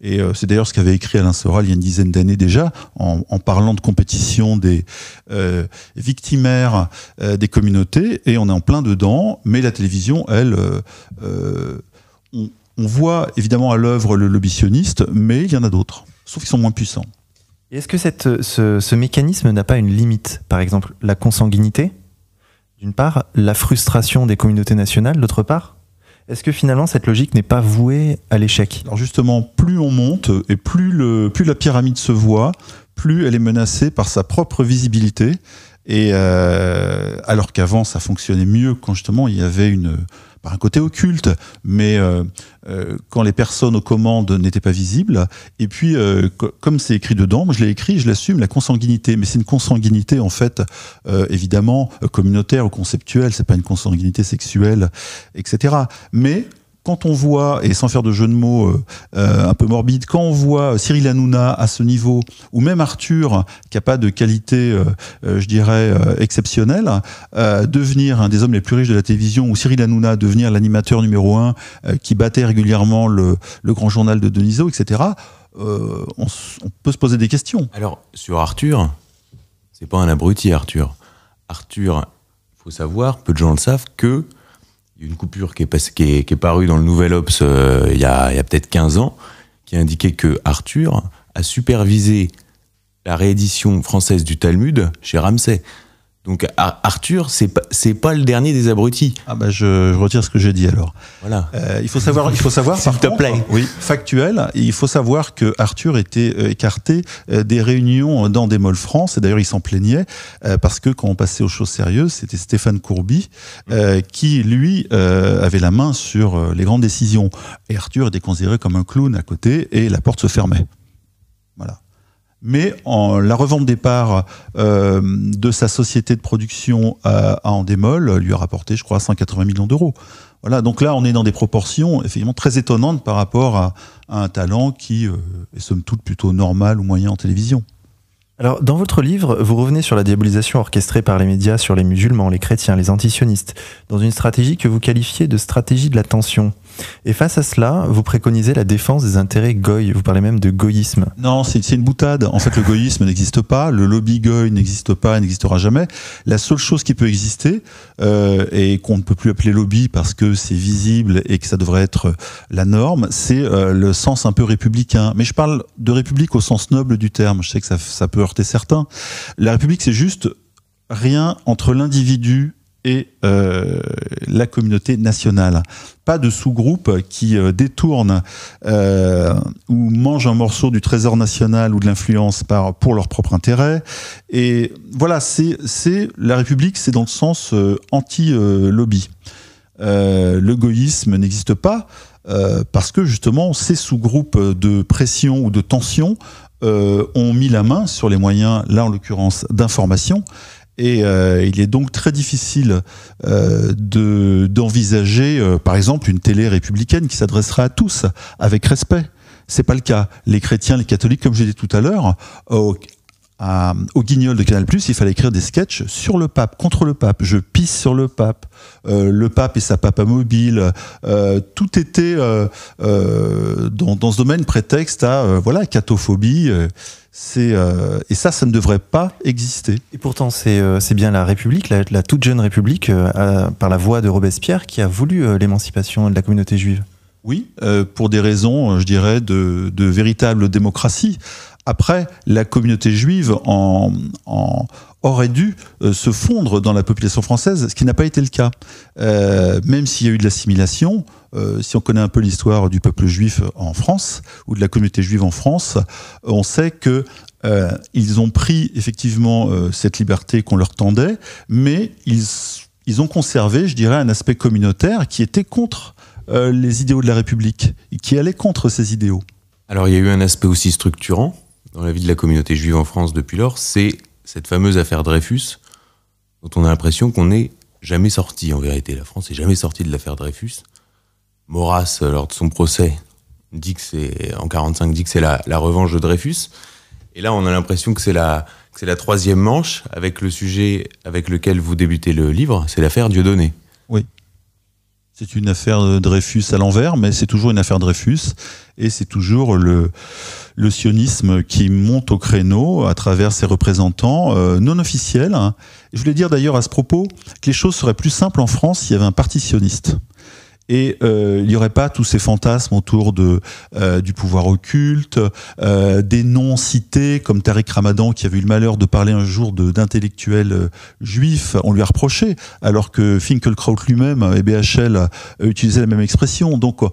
Et euh, c'est d'ailleurs ce qu'avait écrit Alain Soral il y a une dizaine d'années déjà, en, parlant de compétition des euh, victimaires des communautés, et on est en plein dedans. Mais la télévision, elle, on, on voit évidemment à l'œuvre le lobby sioniste, mais il y en a d'autres, sauf qu'ils sont moins puissants. Est-ce que cette, ce, ce mécanisme n'a pas une limite? Par exemple, la consanguinité, d'une part, la frustration des communautés nationales, d'autre part? Est-ce que finalement cette logique n'est pas vouée à l'échec? Alors justement, plus on monte et plus, le, plus la pyramide se voit, plus elle est menacée par sa propre visibilité. Et euh, alors qu'avant, ça fonctionnait mieux quand justement il y avait une par un côté occulte, mais euh, euh, quand les personnes aux commandes n'étaient pas visibles. Et puis, euh, co- comme c'est écrit dedans, moi, je l'ai écrit, je l'assume, la consanguinité. Mais c'est une consanguinité en fait, évidemment communautaire ou conceptuelle. C'est pas une consanguinité sexuelle, etc. Mais quand on voit, et sans faire de jeu de mots euh, euh, un peu morbide, quand on voit Cyril Hanouna à ce niveau, ou même Arthur, qui n'a pas de qualité, euh, je dirais, euh, exceptionnelle, devenir un des hommes les plus riches de la télévision, ou Cyril Hanouna devenir l'animateur numéro un qui battait régulièrement le, grand journal de Deniso, etc., on, on peut se poser des questions. Alors, sur Arthur, c'est pas un abruti, Arthur. Arthur, faut savoir, peu de gens le savent, que il y a une coupure qui est, parue dans le Nouvel Obs euh, il y a, il y a peut-être 15 ans, qui indiquait que Arthur a supervisé la réédition française du Talmud chez Ramsay. Donc Ar- Arthur, c'est pas, c'est pas le dernier des abrutis. Ah bah je, je retire ce que j'ai dit alors. Voilà. Euh, il faut savoir, il faut savoir, par te contre, plaît. oui, factuel. Il faut savoir que Arthur était euh, écarté euh, des réunions dans des molles France, et d'ailleurs il s'en plaignait parce que quand on passait aux choses sérieuses, c'était Stéphane Courby euh, qui lui euh, avait la main sur les grandes décisions, et Arthur était considéré comme un clown à côté, et la porte se fermait. Mais la revente des parts euh, de sa société de production à, à lui a rapporté, je crois, 180 millions d'euros. Voilà, donc là, on est dans des proportions effectivement très étonnantes par rapport à, à un talent qui euh, est somme toute plutôt normal ou moyen en télévision. Alors, dans votre livre, vous revenez sur la diabolisation orchestrée par les médias sur les musulmans, les chrétiens, les antisionistes, dans une stratégie que vous qualifiez de stratégie de la tension. Et face à cela, vous préconisez la défense des intérêts goy. Vous parlez même de goïsme. Non, c'est une boutade. En fait, le goïsme n'existe pas, le lobby goy n'existe pas, et n'existera jamais. La seule chose qui peut exister, euh, et qu'on ne peut plus appeler lobby parce que c'est visible et que ça devrait être la norme, c'est euh, le sens un peu républicain. Mais je parle de république au sens noble du terme. Je sais que ça, ça peut heurter certains. La république, c'est juste rien entre l'individu et euh, la communauté nationale. Pas de sous-groupe qui euh, détourne euh, ou mangent un morceau du trésor national ou de l'influence pour leur propre intérêt. Et voilà, c'est la République, c'est dans le sens euh, anti-lobby. Euh, le goïsme n'existe pas parce que justement ces sous-groupes de pression ou de tension ont mis la main sur les moyens, là en l'occurrence, d'information. Et euh, il est donc très difficile euh, de d'envisager, euh, par exemple, une télé républicaine qui s'adressera à tous avec respect. C'est pas le cas. Les chrétiens, les catholiques, comme j'ai dit tout à l'heure, à- au guignol de Canal+, il fallait écrire des sketchs sur le pape, contre le pape. Je pisse sur le pape. Euh, le pape et sa papa mobile. Euh, tout était euh, euh, dans, ce domaine prétexte à euh, voilà catophobie. euh, euh, et ça, ça ne devrait pas exister. Et pourtant, c'est euh, bien la République, la, la toute jeune République, euh, par la voix de Robespierre, qui a voulu euh, l'émancipation de la communauté juive. Oui, pour des raisons, je dirais, de, véritable démocratie. Après, la communauté juive aurait dû euh, se fondre dans la population française, ce qui n'a pas été le cas. Euh, même s'il y a eu de l'assimilation, euh, si on connaît un peu l'histoire du peuple juif en France ou de la communauté juive en France, on sait que ils ont pris effectivement cette liberté qu'on leur tendait, mais ils ont conservé, je dirais, un aspect communautaire qui était contre les idéaux de la République, qui allait contre ces idéaux. Alors il y a eu un aspect aussi structurant dans la vie de la communauté juive en France depuis lors, c'est cette fameuse affaire Dreyfus, dont on a l'impression qu'on n'est jamais sorti en vérité. La France n'est jamais sortie de l'affaire Dreyfus. Maurras, lors de son procès, dit que c'est en 45 dit que c'est la, revanche de Dreyfus. Et là, on a l'impression que c'est la c'est la troisième manche avec le sujet avec lequel vous débutez le livre, c'est l'affaire Dieudonné. Oui. C'est une affaire de Dreyfus à l'envers, mais c'est toujours une affaire Dreyfus et c'est toujours le, le sionisme qui monte au créneau à travers ses représentants euh, non officiels. Je voulais dire d'ailleurs à ce propos que les choses seraient plus simples en France s'il y avait un parti sioniste et euh, il n'y aurait pas tous ces fantasmes autour de euh, du pouvoir occulte, euh, des noms cités comme Tariq Ramadan qui avait eu le malheur de parler un jour d'intellectuels euh, juifs, on lui a reproché, alors que Finkelkraut lui-même et BHL utilisaient la même expression. Donc euh,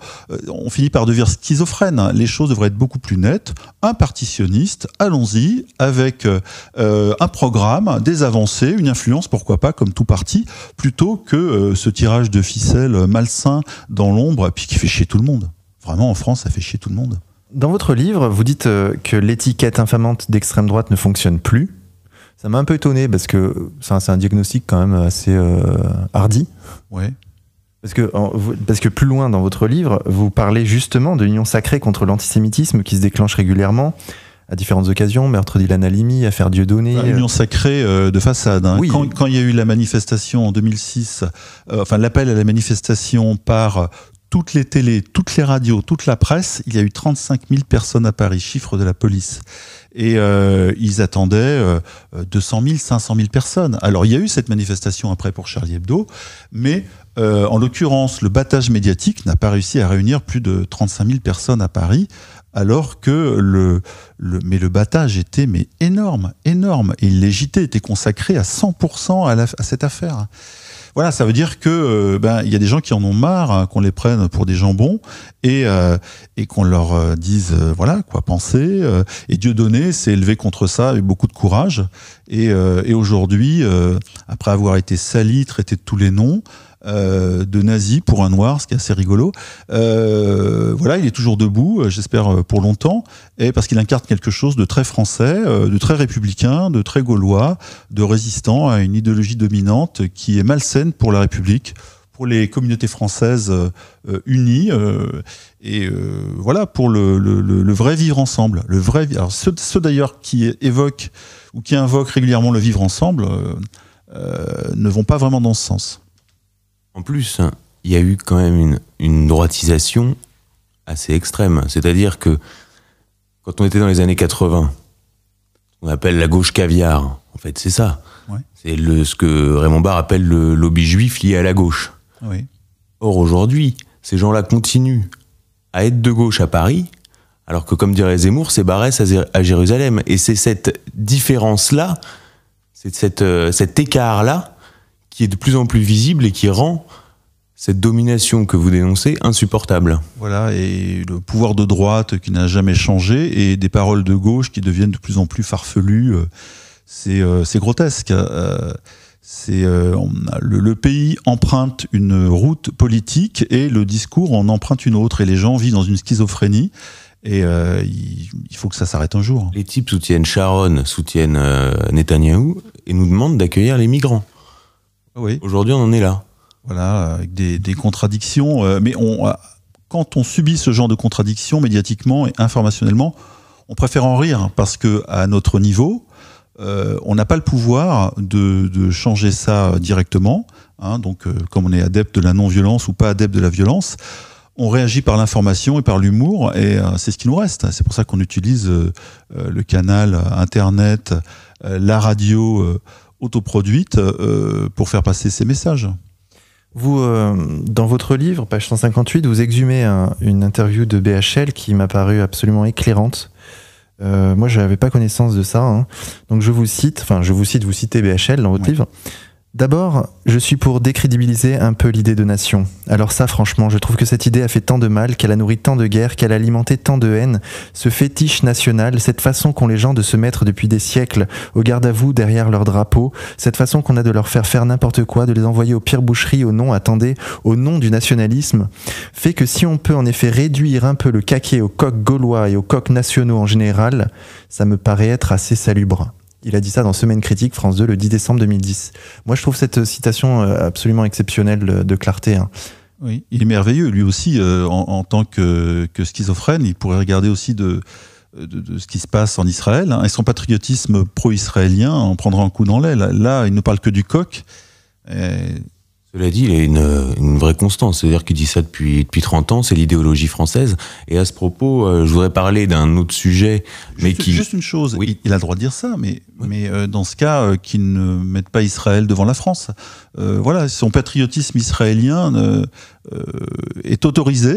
on finit par devenir schizophrène. Les choses devraient être beaucoup plus nettes. Un partitionniste, allons-y avec un programme, des avancées, une influence, pourquoi pas, comme tout parti, plutôt que ce tirage de ficelle malsain dans l'ombre, puis qui fait chier tout le monde. Vraiment, en France, ça fait chier tout le monde. Dans votre livre, vous dites euh, que l'étiquette infamante d'extrême droite ne fonctionne plus. Ça m'a un peu étonné parce que c'est un, diagnostic quand même assez euh, hardi. Ouais. Parce que, parce que plus loin dans votre livre, vous parlez justement de l'union sacrée contre l'antisémitisme qui se déclenche régulièrement à différentes occasions, meurtre d'Ilan Halimi, affaire Dieudonné. L'union sacrée euh, de façade. Hein. Quand, quand, il y a eu la manifestation en 2006, euh, enfin l'appel à la manifestation par toutes les télés, toutes les radios, toute la presse, il y a eu 35 000 personnes à Paris, chiffre de la police. Et euh, ils attendaient euh, 200 000, 500 000 personnes. Alors il y a eu cette manifestation après pour Charlie Hebdo, mais euh, en l'occurrence, le battage médiatique n'a pas réussi à réunir plus de 35 000 personnes à Paris alors que le, le, mais le battage était mais énorme, énorme, et le légité était consacré à 100% à, à, cette affaire. Voilà, ça veut dire que euh, ben il y a des gens qui en ont marre hein, qu'on les prenne pour des jambons et euh, et qu'on leur euh, dise voilà quoi penser. et Dieu donné s'est élevé contre ça avec beaucoup de courage. Et, et aujourd'hui, après avoir été sali, traité de tous les noms, euh, de nazi pour un noir, ce qui est assez rigolo. Euh, voilà, il est toujours debout, euh, j'espère pour longtemps, et parce qu'il incarne quelque chose de très français, de très républicain, de très gaulois, de résistant à une idéologie dominante qui est malsaine pour la République pour les communautés françaises unies et voilà pour le, vrai vivre ensemble le vrai alors ceux, ceux d'ailleurs qui évoquent ou qui invoquent régulièrement le vivre ensemble ne vont pas vraiment dans ce sens en plus, il y a eu quand même une, droitisation assez extrême. C'est-à-dire que quand on était dans les années 80, on appelle la gauche caviar. En fait, c'est ça. C'est le, ce que Raymond Barre appelle le lobby juif lié à la gauche. Or, aujourd'hui, ces gens-là continuent à être de gauche à Paris, alors que, comme dirait Zemmour, c'est Barès à, Jérusalem. Et c'est cette différence-là, c'est euh, cet écart-là, qui est de plus en plus visible et qui rend cette domination que vous dénoncez insupportable. Voilà, et le pouvoir de droite qui n'a jamais changé et des paroles de gauche qui deviennent de plus en plus farfelues, euh, c'est euh, grotesque. Euh, c'est le, pays emprunte une route politique et le discours en emprunte une autre et les gens vivent dans une schizophrénie. Et il, faut que ça s'arrête un jour. Les types soutiennent Sharon, soutiennent Netanyahou et nous demandent d'accueillir les migrants. Oui. Aujourd'hui, on en est là. Voilà, avec des, des contradictions. Euh, mais on, euh, quand on subit ce genre de contradictions médiatiquement et informationnellement, on préfère en rire parce que à notre niveau, euh, on n'a pas le pouvoir de, de, changer ça directement. Hein, donc, euh, comme on est adepte de la non-violence ou pas adepte de la violence, on réagit par l'information et par l'humour, et c'est ce qui nous reste. C'est pour ça qu'on utilise le canal Internet, la radio autoproduite euh, pour faire passer ces messages. Vous, euh, dans votre livre, page 158, vous exhumez une interview de BHL qui m'a paru absolument éclairante. Euh, moi, je n'avais pas connaissance de ça. Hein. Donc, je vous cite, enfin, je vous cite, vous citez BHL dans votre livre. D'abord, je suis pour décrédibiliser un peu l'idée de nation. Alors ça, franchement, je trouve que cette idée a fait tant de mal, qu'elle a nourri tant de guerres, qu'elle a alimenté tant de haine. Ce fétiche national, cette façon qu'ont les gens de se mettre depuis des siècles au garde à vous derrière leur drapeau, cette façon qu'on a de leur faire faire n'importe quoi, de les envoyer aux pires boucheries au nom, attendez, au nom du nationalisme, fait que si on peut en effet réduire un peu le caquet aux coqs gaulois et aux coqs nationaux en général, ça me paraît être assez salubre. Il a dit ça dans Semaine Critique, France 2, le 10 décembre 2010. Moi, je trouve cette citation euh, absolument exceptionnelle de clarté. Hein. Oui, il est merveilleux, lui aussi, euh, en, tant que, schizophrène. Il pourrait regarder aussi de, ce qui se passe en Israël. Hein. Et son patriotisme pro-israélien en prendra un coup dans l'aile? Là, il ne parle que du coq. Cela dit, il a une, une vraie constance. C'est-à-dire qu'il dit ça depuis, depuis 30 ans, c'est l'idéologie française. Et à ce propos, euh, je voudrais parler d'un autre sujet. mais juste, qui... juste une chose, oui. il, a le droit de dire ça, mais, mais euh, dans ce cas, euh, qu'il ne mette pas Israël devant la France. voilà, son patriotisme israélien est autorisé,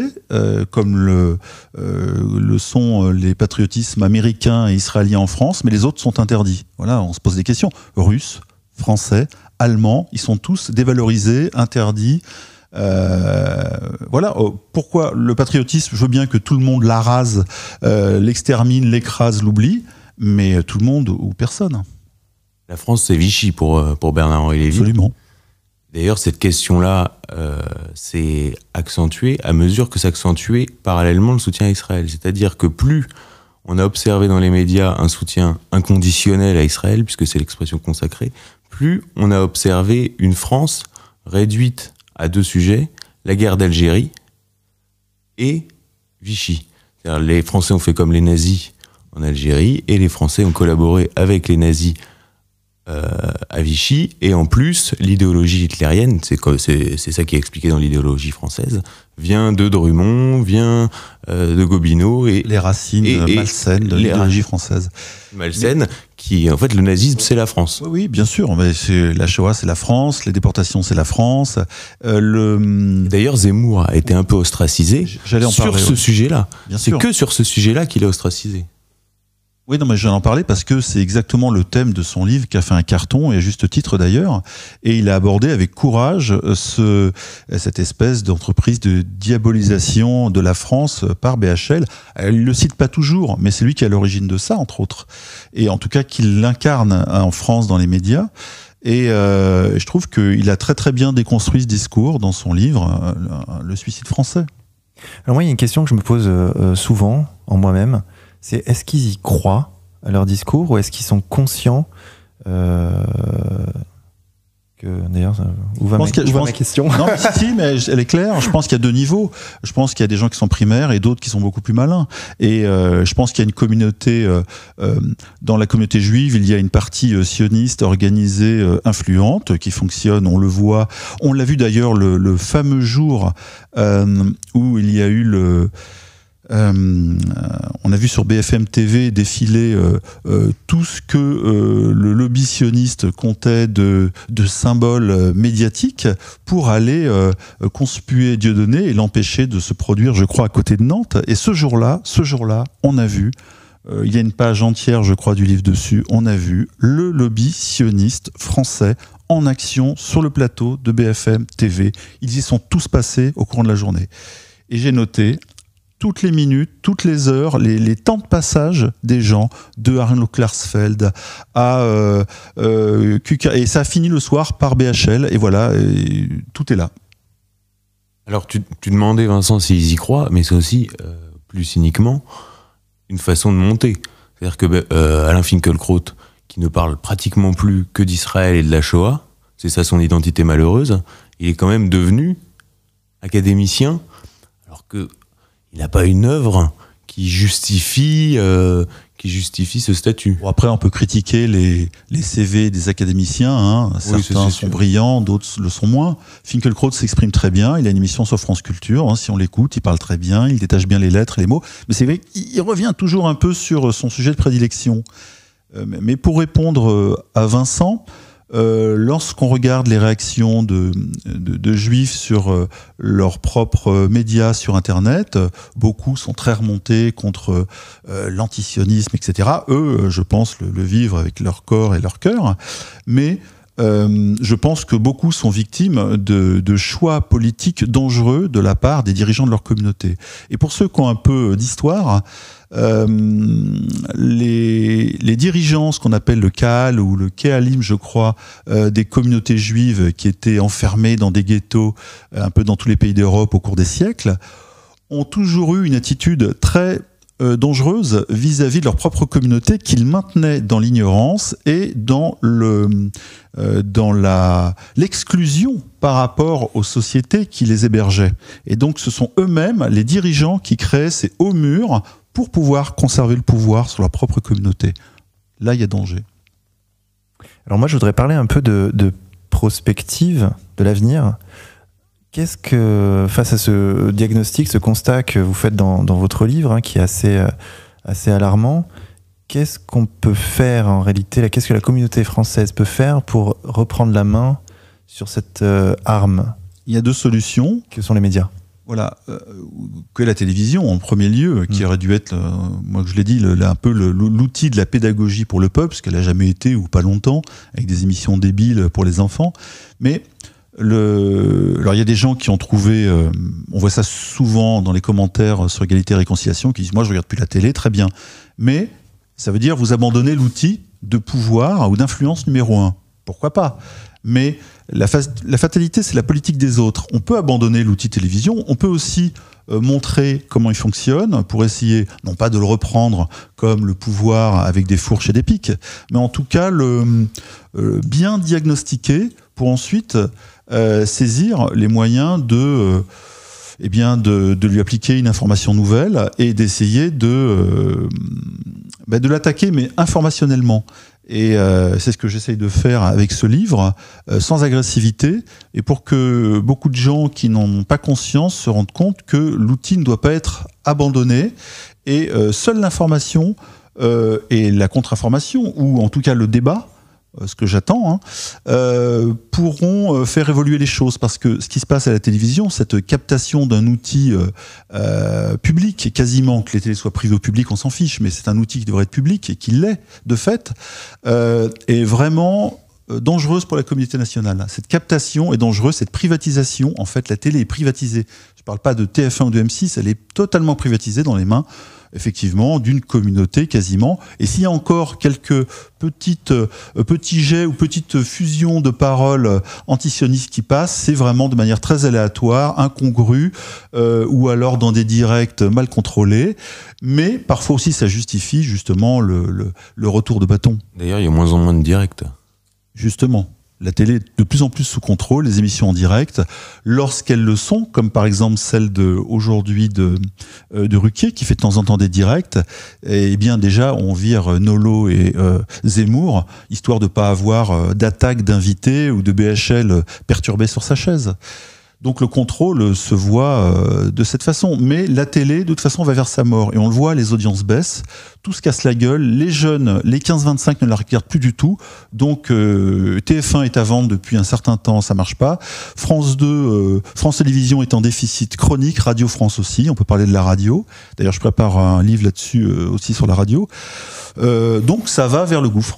comme le, le sont les patriotismes américains et israéliens en France, mais les autres sont interdits. Voilà, on se pose des questions. Russes, français, allemands, ils sont tous dévalorisés, interdits. Euh, voilà oh, pourquoi le patriotisme. Je veux bien que tout le monde la rase, euh, l'extermine, l'écrase, l'oublie, mais tout le monde ou personne. La France, c'est Vichy pour, euh, pour Bernard-Henri Lévy. Absolument. D'ailleurs, cette question-là s'est accentuée à mesure que s'accentuait parallèlement le soutien à Israël. C'est-à-dire que plus on a observé dans les médias un soutien inconditionnel à Israël, puisque c'est l'expression consacrée, plus on a observé une France réduite à deux sujets, la guerre d'Algérie et Vichy. Les Français ont fait comme les nazis en Algérie et les Français ont collaboré avec les nazis euh, à Vichy. Et en plus, l'idéologie hitlérienne, c'est ça qui est expliqué dans l'idéologie française, vient de Drummond, vient euh, de Gobineau. Et, les racines malsaines de l'idéologie française. Malsaines, qui, en fait, le nazisme, c'est la France. Oui, bien sûr. Mais la Shoah, c'est la France. Les déportations, c'est la France. Euh, le... D'ailleurs, Zemmour a été un peu ostracisé en sur ce sujet-là. C'est que sur ce sujet-là qu'il est ostracisé. Oui, non, mais je vais en parler parce que c'est exactement le thème de son livre qui a fait un carton, et à juste titre d'ailleurs. Et il a abordé avec courage euh, ce, cette espèce d'entreprise de diabolisation de la France par BHL. Il le cite pas toujours, mais c'est lui qui est à l'origine de ça, entre autres. Et en tout cas, qu'il l'incarne hein, en France dans les médias. Et euh, je trouve qu'il a très très bien déconstruit ce discours dans son livre, euh, Le suicide français. Alors moi, il y a une question que je me pose souvent en moi-même c'est est-ce qu'ils y croient à leur discours ou est-ce qu'ils sont conscients euh, que d'ailleurs où va, ma, question? Non, mais si, mais elle est claire. Je pense qu'il y a deux niveaux. Je pense qu'il y a des gens qui sont primaires et d'autres qui sont beaucoup plus malins. Et euh, je pense qu'il y a une communauté euh, dans la communauté juive, il y a une partie sioniste organisée, influente, qui fonctionne. On le voit. On l'a vu d'ailleurs le, le, fameux jour où il y a eu le euh, on a vu sur BFM TV défiler euh, euh, tout ce que le lobby sioniste comptait de, de symboles médiatiques pour aller conspuer Dieudonné et l'empêcher de se produire, je crois, à côté de Nantes. Et ce jour-là, ce jour-là, on a vu il y a une page entière, je crois, du livre dessus. On a vu le lobby sioniste français en action sur le plateau de BFM TV. Ils y sont tous passés au cours de la journée. Et j'ai noté toutes les minutes, toutes les heures, les, temps de passage des gens, de Arno Klarsfeld à euh, euh et ça a fini le soir par BHL, et voilà, tout est là. Alors tu, demandais Vincent s'ils y croient, mais c'est aussi euh, plus cyniquement une façon de monter. C'est-à-dire que euh, Alain Finkielkraut, qui ne parle pratiquement plus que d'Israël et de la Shoah, c'est ça son identité malheureuse, il est quand même devenu académicien, alors que il n'a pas une œuvre qui justifie, euh, qui justifie ce statut. après, on peut critiquer les, les CV des académiciens. Hein. Certains sont brillants, d'autres le sont moins. Finkelkraut s'exprime très bien. Il a une émission sur France Culture. Hein. Si on l'écoute, il parle très bien. Il détache bien les lettres et les mots. Mais c'est vrai qu'il revient toujours un peu sur son sujet de prédilection. Euh, mais pour répondre euh, à Vincent, euh, lorsqu'on regarde les réactions de, de, juifs sur euh, leurs propres médias sur Internet, beaucoup sont très remontés contre euh, l'antisionisme, etc. Eux, je pense, le, le, vivre avec leur corps et leur cœur. Mais je pense que beaucoup sont victimes de, de, choix politiques dangereux de la part des dirigeants de leur communauté. Et pour ceux qui ont un peu d'histoire, euh, les, dirigeants, ce qu'on appelle le Kaal ou le Kealim, je crois, euh, des communautés juives qui étaient enfermées dans des ghettos euh, un peu dans tous les pays d'Europe au cours des siècles, ont toujours eu une attitude très dangereuse vis-à-vis de leur propre communauté qu'ils maintenaient dans l'ignorance et dans le dans la l'exclusion par rapport aux sociétés qui les hébergeaient. Et donc ce sont eux-mêmes les dirigeants qui créent ces hauts murs pour pouvoir conserver le pouvoir sur leur propre communauté. Là, il y a danger. Alors moi, je voudrais parler un peu de, prospective de l'avenir. Qu'est-ce que, face à ce diagnostic, ce constat que vous faites dans, votre livre, hein, qui est assez, euh, assez alarmant, qu'est-ce qu'on peut faire en réalité Qu'est-ce que la communauté française peut faire pour reprendre la main sur cette euh, arme? Il y a deux solutions. Que sont les médias? Voilà, euh, que la télévision en premier lieu, qui mm. aurait dû être, euh, moi je l'ai dit, un peu l'outil de la pédagogie pour le peuple, ce qu'elle a jamais été ou pas longtemps, avec des émissions débiles pour les enfants. Mais le, alors il y a des gens qui ont trouvé, euh, on voit ça souvent dans les commentaires sur égalité et réconciliation, qui disent moi je regarde plus la télé, très bien, mais ça veut dire vous abandonnez l'outil de pouvoir ou d'influence numéro un. Pourquoi pas? Mais la, fatalité, c'est la politique des autres. On peut abandonner l'outil télévision, on peut aussi euh, montrer comment il fonctionne pour essayer, non pas de le reprendre comme le pouvoir avec des fourches et des pics, mais en tout cas le euh, bien diagnostiquer pour ensuite euh, saisir les moyens de eh de, lui appliquer une information nouvelle et d'essayer de, ben, de l'attaquer, mais informationnellement. Et euh, c'est ce que j'essaye de faire avec ce livre, euh, sans agressivité, et pour que beaucoup de gens qui n'en ont pas conscience se rendent compte que l'outil ne doit pas être abandonné, et euh, seule l'information et la contre-information, ou en tout cas le débat, euh, ce que j'attends, hein, euh, pourront euh, faire évoluer les choses. Parce que ce qui se passe à la télévision, cette captation d'un outil public, quasiment que les télés soient privées au public, on s'en fiche, mais c'est un outil qui devrait être public et qui l'est de fait, est vraiment dangereuse pour la communauté nationale. Cette captation est dangereuse, cette privatisation, en fait, la télé est privatisée. Je ne parle pas de TF1 ou de M6, elle est totalement privatisée dans les mains effectivement d'une communauté quasiment. Et s'il y a encore quelques petites euh, petits jets ou petites fusions de paroles antisionistes qui passent, c'est vraiment de manière très aléatoire, incongrue, euh, ou alors dans des directs mal contrôlés. Mais parfois aussi, ça justifie justement le, le, le retour de bâton. D'ailleurs, il y a moins en moins de directs. Justement la télé est de plus en plus sous contrôle, les émissions en direct, lorsqu'elles le sont, comme par exemple celle de aujourd'hui de, euh, Ruquier, qui fait de temps en temps des directs, et eh bien déjà on vire Nolo et euh, Zemmour, histoire de pas avoir euh, d'attaque d'invités ou de BHL perturbés sur sa chaise. Donc le contrôle se voit euh, de cette façon. Mais la télé, de toute façon, va vers sa mort. Et on le voit, les audiences baissent, tout se casse la gueule. Les jeunes, les 15-25 ne la regardent plus du tout. Donc euh, TF1 est à vendre depuis un certain temps, ça marche pas. France 2, euh, France Télévisions est en déficit chronique, Radio France aussi, on peut parler de la radio. D'ailleurs, je prépare un livre là-dessus aussi sur la radio. donc ça va vers le gouffre.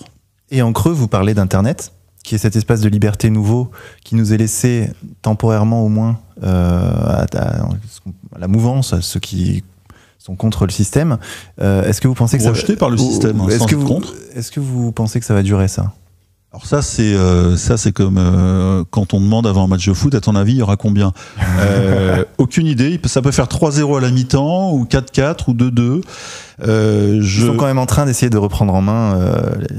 Et en creux, vous parlez d'Internet qui est cet espace de liberté nouveau qui nous est laissé temporairement au moins euh, à, la mouvance, à ceux qui sont contre le système. Euh, est-ce que vous pensez que ça va... par le système, hein, est-ce que vous est-ce que vous pensez que ça va durer ça? Alors ça c'est euh, ça c'est comme euh, quand on demande avant un match de foot à ton avis il y aura combien? Euh, Aucune idée. Ça peut faire 3-0 à la mi-temps ou 4-4 ou 2-2. Euh, je... Ils sont quand même en train d'essayer de reprendre en main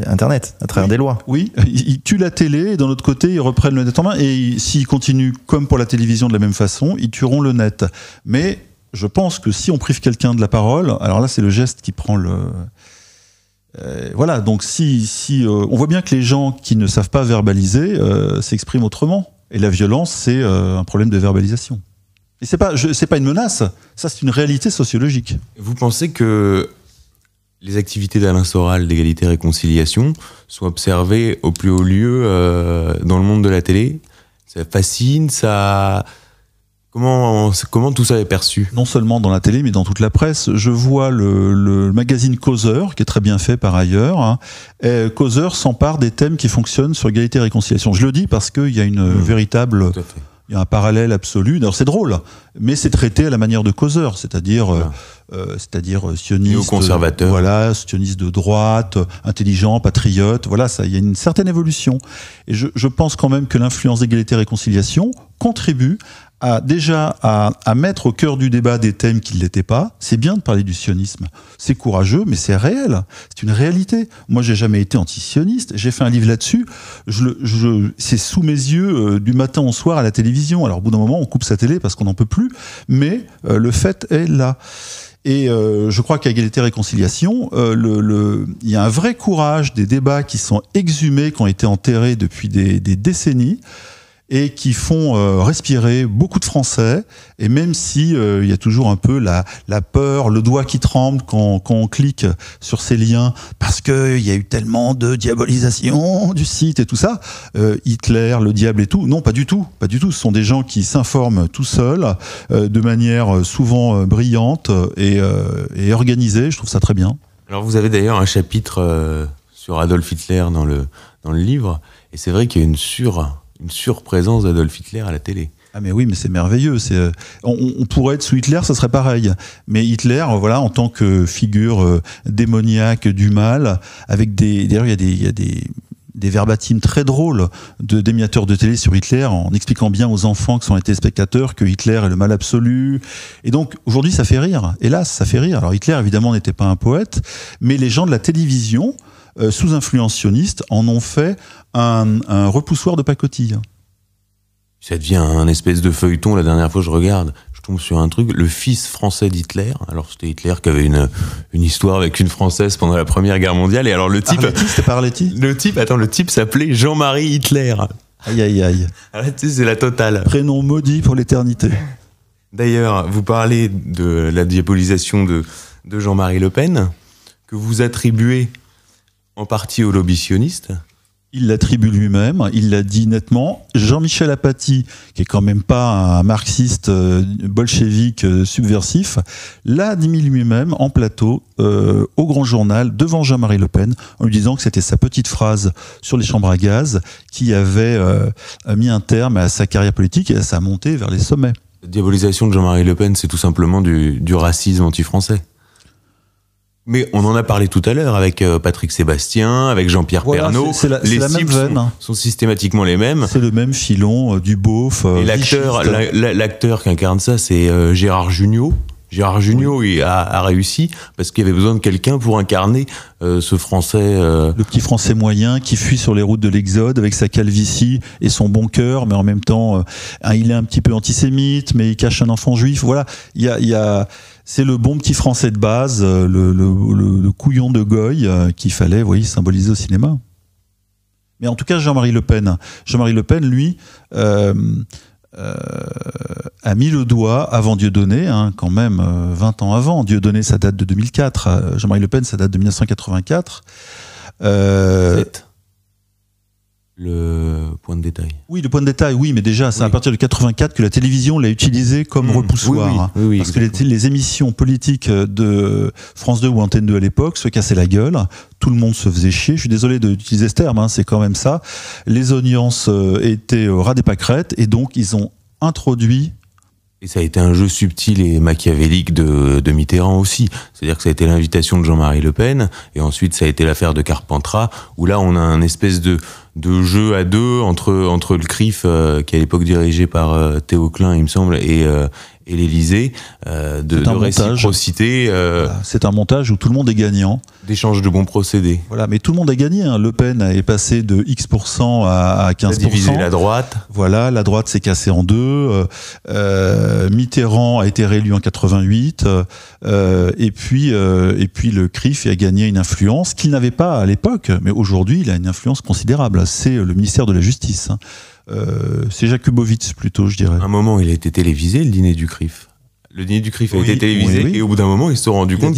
Internet à travers des lois. Oui, ils, tuent la télé et d'un autre côté ils reprennent le net en main et s'ils continuent comme pour la télévision de la même façon, ils tueront le net. Mais je pense que si on prive quelqu'un de la parole, alors là c'est le geste qui prend le euh, voilà, donc si, si euh, on voit bien que les gens qui ne savent pas verbaliser euh, s'expriment autrement. Et la violence, c'est un problème de verbalisation. Et c'est pas, pas une menace, ça c'est une réalité sociologique. Vous pensez que les activités d'Alain Soral d'égalité et réconciliation sont observées au plus haut lieu dans le monde de la télé? Ça fascine, ça. Comment, comment tout ça est perçu? Non seulement dans la télé, mais dans toute la presse. Je vois le, le magazine Causeur, qui est très bien fait par ailleurs. Hein. Et Causeur s'empare des thèmes qui fonctionnent sur égalité et réconciliation. Je le dis parce qu'il y a une Mmh. véritable il y a un parallèle absolu. Alors c'est drôle, mais c'est traité à la manière de causeur, c'est-à-dire, euh, Voilà. euh, c'est-à-dire euh, sioniste, Néoconservateur. euh, voilà, sioniste de droite, euh, intelligent, patriote. Voilà, ça, il y a une certaine évolution. Et je, je pense quand même que l'influence d'égalité et réconciliation contribue à déjà à, mettre au cœur du débat des thèmes qui ne l'étaient pas. C'est bien de parler du sionisme. C'est courageux, mais c'est réel. C'est une réalité. Moi, j'ai jamais été anti-sioniste. J'ai fait un livre là-dessus. Je, je, c'est sous mes yeux euh, du matin au soir à la télévision. Alors, au bout d'un moment, on coupe sa télé parce qu'on n'en peut plus. Mais euh, le fait est là. Et euh, je crois qu'à égalité réconciliation, euh, le, le- il y a un vrai courage des débats qui sont exhumés, qui ont été enterrés depuis des décennies et qui font euh, respirer beaucoup de Français. Et même si euh, y a toujours un peu la, peur, le doigt qui tremble quand, on clique sur ces liens, parce que il y a eu tellement de diabolisation du site et tout ça, euh, Hitler, le diable et tout. Non, pas du tout, pas du tout. Ce sont des gens qui s'informent tout seuls, de manière souvent brillante et, organisée. Je trouve ça très bien. Alors vous avez d'ailleurs un chapitre sur Adolf Hitler dans le, dans le livre, et c'est vrai qu'il y a une sur une surprésence d'Adolf Hitler à la télé. Ah mais oui, mais c'est merveilleux. C'est, euh, on, pourrait être sous Hitler, ça serait pareil. Mais Hitler, euh, voilà, en tant que figure euh, démoniaque du mal, avec des, d'ailleurs il y a des, il très drôles de d'émetteurs de télé sur Hitler en expliquant bien aux enfants qui sont les téléspectateurs que Hitler est le mal absolu. Et donc aujourd'hui ça fait rire. Hélas, ça fait rire. Alors Hitler évidemment n'était pas un poète, mais les gens de la télévision euh, sous influence sioniste en ont fait un, un repoussoir de pacotille. Ça devient un espèce de feuilleton. La dernière fois, je regarde, je tombe sur un truc, le fils français d'Hitler. Alors c'était Hitler qui avait une une histoire avec une française pendant la Première Guerre mondiale. Et alors le type, Arletty, c'était pas Arletty le type, attends, le type s'appelait Jean-Marie Hitler. Aïe aïe aïe. Ah, tu sais, c'est la totale. Prénom maudit pour l'éternité. D'ailleurs, vous parlez de la diabolisation de, de Jean-Marie Le Pen, que vous attribuez en partie au lobby sioniste. Il l'attribue lui-même, il l'a dit nettement. Jean-Michel Apathy, qui est quand même pas un marxiste euh, bolchevique euh, subversif, l'a dit lui-même en plateau euh, au Grand Journal devant Jean-Marie Le Pen en lui disant que c'était sa petite phrase sur les chambres à gaz qui avait euh, mis un terme à sa carrière politique et à sa montée vers les sommets. La diabolisation de Jean-Marie Le Pen, c'est tout simplement du, du racisme anti-français. Mais on en a parlé tout à l'heure avec euh, Patrick Sébastien, avec Jean-Pierre Voilà, la- c'est les la même cibles veine. sont, sont systématiquement les mêmes. C'est le même filon euh, du beauf. euh, Et l'acteur qui incarne ça, c'est euh, Gérard Jugnot. Gérard Jugnot il a, a réussi parce qu'il y avait besoin de quelqu'un pour incarner euh, ce Français. euh, Le petit Français moyen qui fuit sur les routes de l'Exode avec sa calvitie et son bon cœur, mais en même temps, euh, il est un petit peu antisémite, mais il cache un enfant juif. Voilà, il y a, y a, c'est le bon petit Français de base, euh, le, le, le- le couillon de Goy euh, qu'il fallait, vous voyez, symboliser au cinéma. Mais en tout cas, Jean-Marie Le Pen, Jean-Marie Le Pen, lui, euh, euh, a mis le doigt avant Dieudonné, hein, quand même euh, 20 ans avant. Dieudonné, ça date de 2004. euh, Jean-Marie Le Pen, ça date de 1984. Euh. Le point de détail. oui, le point de détail, oui, mais déjà, c'est Oui. à partir de 84 que la télévision l'a utilisé comme Mmh. repoussoir. Oui, oui, oui, parce que les, émissions politiques de France 2 ou Antenne 2 à l'époque se cassaient la gueule. Tout le monde se faisait chier. Je suis désolé d'utiliser ce terme, hein, c'est quand même ça. Les audiences euh, étaient au ras des pâquerettes et donc ils ont introduit Et ça a été un jeu subtil et machiavélique de, de Mitterrand aussi. C'est-à-dire que ça a été l'invitation de Jean-Marie Le Pen, et ensuite ça a été l'affaire de Carpentras, où là on a un espèce de, de jeu à deux entre, entre le CRIF, euh, qui à l'époque dirigé par euh, Théo Klein, il me semble, et, euh, et l'Élysée, euh, de, de réciprocité, euh, Voilà, C'est un montage où tout le monde est gagnant. d'échange de bons procédés. Voilà, mais tout le monde a gagné. hein. Le Pen est passé de X% à, à Ça a 15%. divisé la droite. Voilà, la droite s'est cassée en deux. Euh, Mitterrand a été réélu en 88. euh, et puis, et puis le CRIF a gagné une influence qu'il n'avait pas à l'époque, mais aujourd'hui, il a une influence considérable. C'est le ministère de la Justice. hein. Euh, c'est Jakubowicz plutôt, je dirais. À un moment, il a été télévisé, le dîner du CRIF. Le dîner du CRIF a été télévisé oui, oui. et au bout d'un moment ils se sont rendus Il compte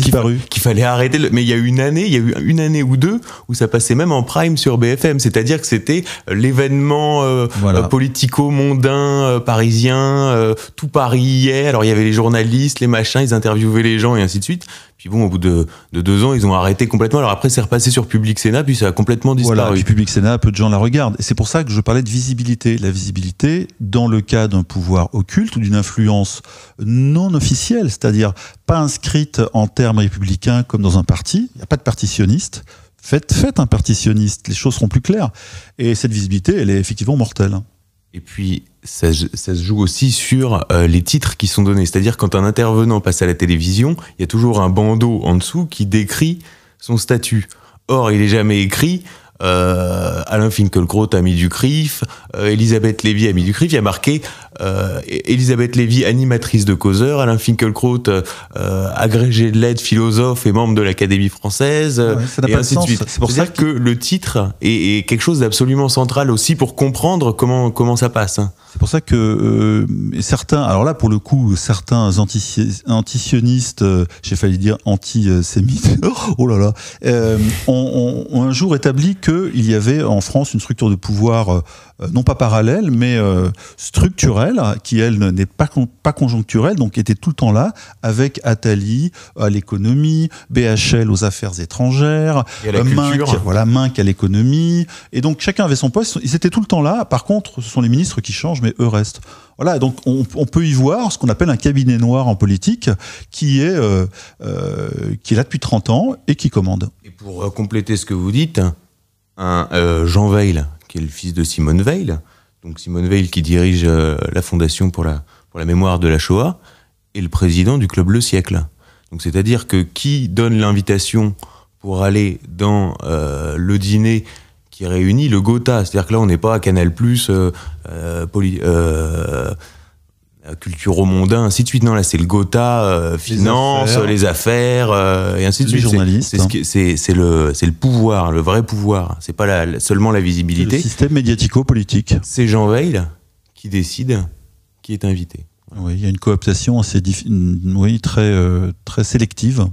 qu'il fallait arrêter. Le... Mais il y a eu une année, il y a eu une année ou deux où ça passait même en prime sur BFM. C'est-à-dire que c'était l'événement euh, Voilà. euh, politico-mondain euh, parisien, tout Paris y est. Alors il y avait les journalistes, les machins, ils interviewaient les gens et ainsi de suite. Puis bon, au bout de, de deux ans, ils ont arrêté complètement. Alors après, c'est repassé sur Public Sénat, puis ça a complètement disparu. Voilà, Public Sénat, peu de gens la regardent. Et c'est pour ça que je parlais de visibilité. La visibilité dans le cas d'un pouvoir occulte ou d'une influence non officielle, c'est-à-dire pas inscrite en termes républicains comme dans un parti. Il n'y a pas de partitionniste. Faites, faites un partitionniste, les choses seront plus claires. Et cette visibilité, elle est effectivement mortelle. Et puis, ça, se joue aussi sur euh, les titres qui sont donnés. C'est-à-dire, quand un intervenant passe à la télévision, il y a toujours un bandeau en dessous qui décrit son statut. Or, il est jamais écrit. Euh, Alain Finkielkraut a mis du CRIF, euh, Elisabeth Lévy a mis du CRIF, il y a marqué euh, Elisabeth Lévy, animatrice de causeur, Alain Finkielkraut, euh, agrégé de lettres, philosophe et membre de l'Académie française, Ouais, ça n'a et ainsi de suite. C'est pour ça que le titre est, est quelque chose d'absolument central aussi pour comprendre comment, comment ça passe. hein. C'est pour ça que euh, certains, alors là pour le coup, certains anti- antisionistes, euh, j'ai failli dire antisémites, oh là là, euh, ont, ont- ont un jour établi qu'il y avait en France une structure de pouvoir euh, non pas parallèle, mais euh, structurelle, qui elle n'est pas, con- pas conjoncturelle, donc était tout le temps là, avec Attali à l'économie, BHL aux affaires étrangères, Et à la euh. Minc, voilà, Minc à l'économie. Et donc chacun avait son poste. Ils étaient tout le temps là. Par contre, ce sont les ministres qui changent, mais eux restent. Voilà, donc on, on peut y voir ce qu'on appelle un cabinet noir en politique, qui est euh, euh, qui est là depuis 30 ans et qui commande. Et pour compléter ce que vous dites, euh, Jean Veil, qui est le fils de Simone Veil, donc Simone Veil qui dirige euh, la fondation pour la, pour la mémoire de la Shoah, est le président du club Le Siècle. Donc c'est-à-dire que qui donne l'invitation pour aller dans euh, le dîner qui réunit le Gotha, c'est-à-dire que là on n'est pas à Canal Plus, poli- euh, culturo-mondain, ainsi de suite. Non, là c'est le Gotha, euh, finance, affaires. les affaires, euh, et ainsi de Les suite. C'est- journalistes, C'est ce hein. le c'est le pouvoir, le vrai pouvoir. C'est pas la- seulement la Le visibilité. système médiatico-politique. C'est Jean Veil qui décide qui est invité. Oui, il y a une cooptation assez, oui, très euh, très sélective.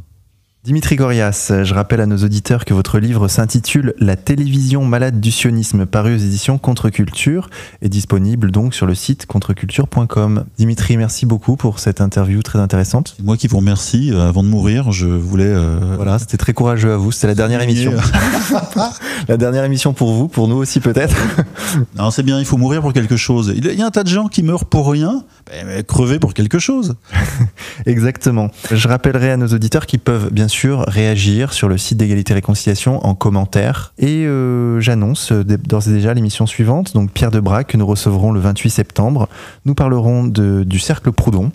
Dimitri Gorias, je rappelle à nos auditeurs que votre livre s'intitule La télévision malade du sionisme, paru aux éditions Contre-Culture, est disponible donc sur le site contreculture.com. Dimitri, merci beaucoup pour cette interview très intéressante. Moi qui vous remercie. Euh, Avant de mourir, je voulais. euh, Voilà, c'était très courageux à vous. C'était la dernière émission. la dernière émission pour vous, pour nous aussi peut-être. Non, c'est bien, il faut mourir pour quelque chose. Il y a un tas de gens qui meurent pour rien, ben, mais crever pour quelque chose. Exactement. Je rappellerai à nos auditeurs qu'ils peuvent bien sûr réagir sur le site d'égalité réconciliation en commentaire. Et euh, j'annonce euh, d'ores et déjà l'émission suivante, donc Pierre Debrac, que nous recevrons le 28 septembre. Nous parlerons de, du cercle Proudhon.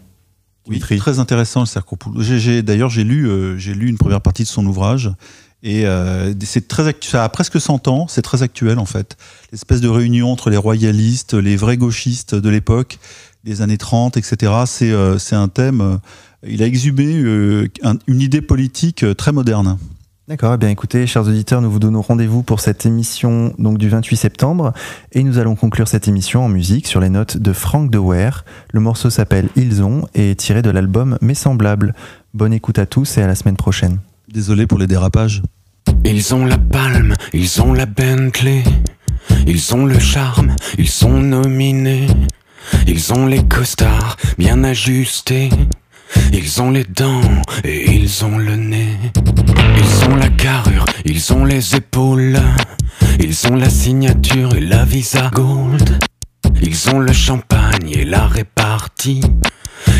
Oui, très intéressant le cercle Proudhon. D'ailleurs, j'ai lu, euh, j'ai lu une première partie de son ouvrage. Et euh, c'est très ça a presque 100 ans, c'est très actuel en fait. L'espèce de réunion entre les royalistes, les vrais gauchistes de l'époque, des années 30, etc. C'est euh, c'est un thème. Il a exhumé euh, un- une idée politique euh, très moderne. D'accord, eh bien écoutez, chers auditeurs, nous vous donnons rendez-vous pour cette émission donc du 28 septembre et nous allons conclure cette émission en musique sur les notes de Frank De Weer. Le morceau s'appelle Ils ont et est tiré de l'album Mes semblables. Bonne écoute à tous et à la semaine prochaine. Désolé pour les dérapages. Ils ont la palme, ils ont la Bentley, ils ont le charme, ils sont nominés, ils ont les costards bien ajustés, ils ont les dents et ils ont le nez, ils ont la carrure, ils ont les épaules, ils ont la signature et la visa gold, ils ont le champagne et la répartie,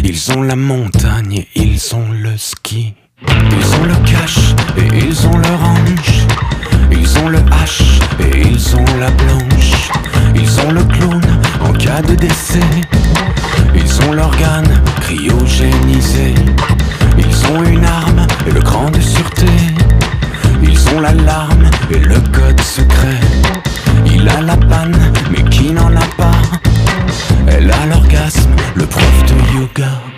ils ont la montagne et ils ont le ski. Ils ont le cash et ils ont le ranch. Ils ont le H et ils ont la blanche. Ils ont le clown en cas de décès. Ils ont l'organe cryogénisé. Ils ont une arme et le cran de sûreté. Ils ont l'alarme et le code secret. Il a la panne, mais qui n'en a pas? Elle a l'orgasme, le prof de yoga.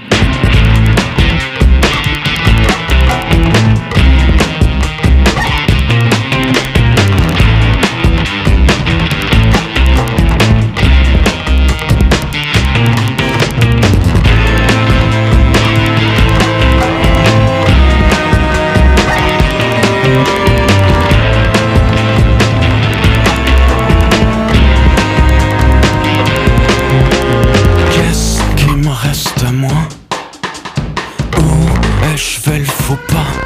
不怕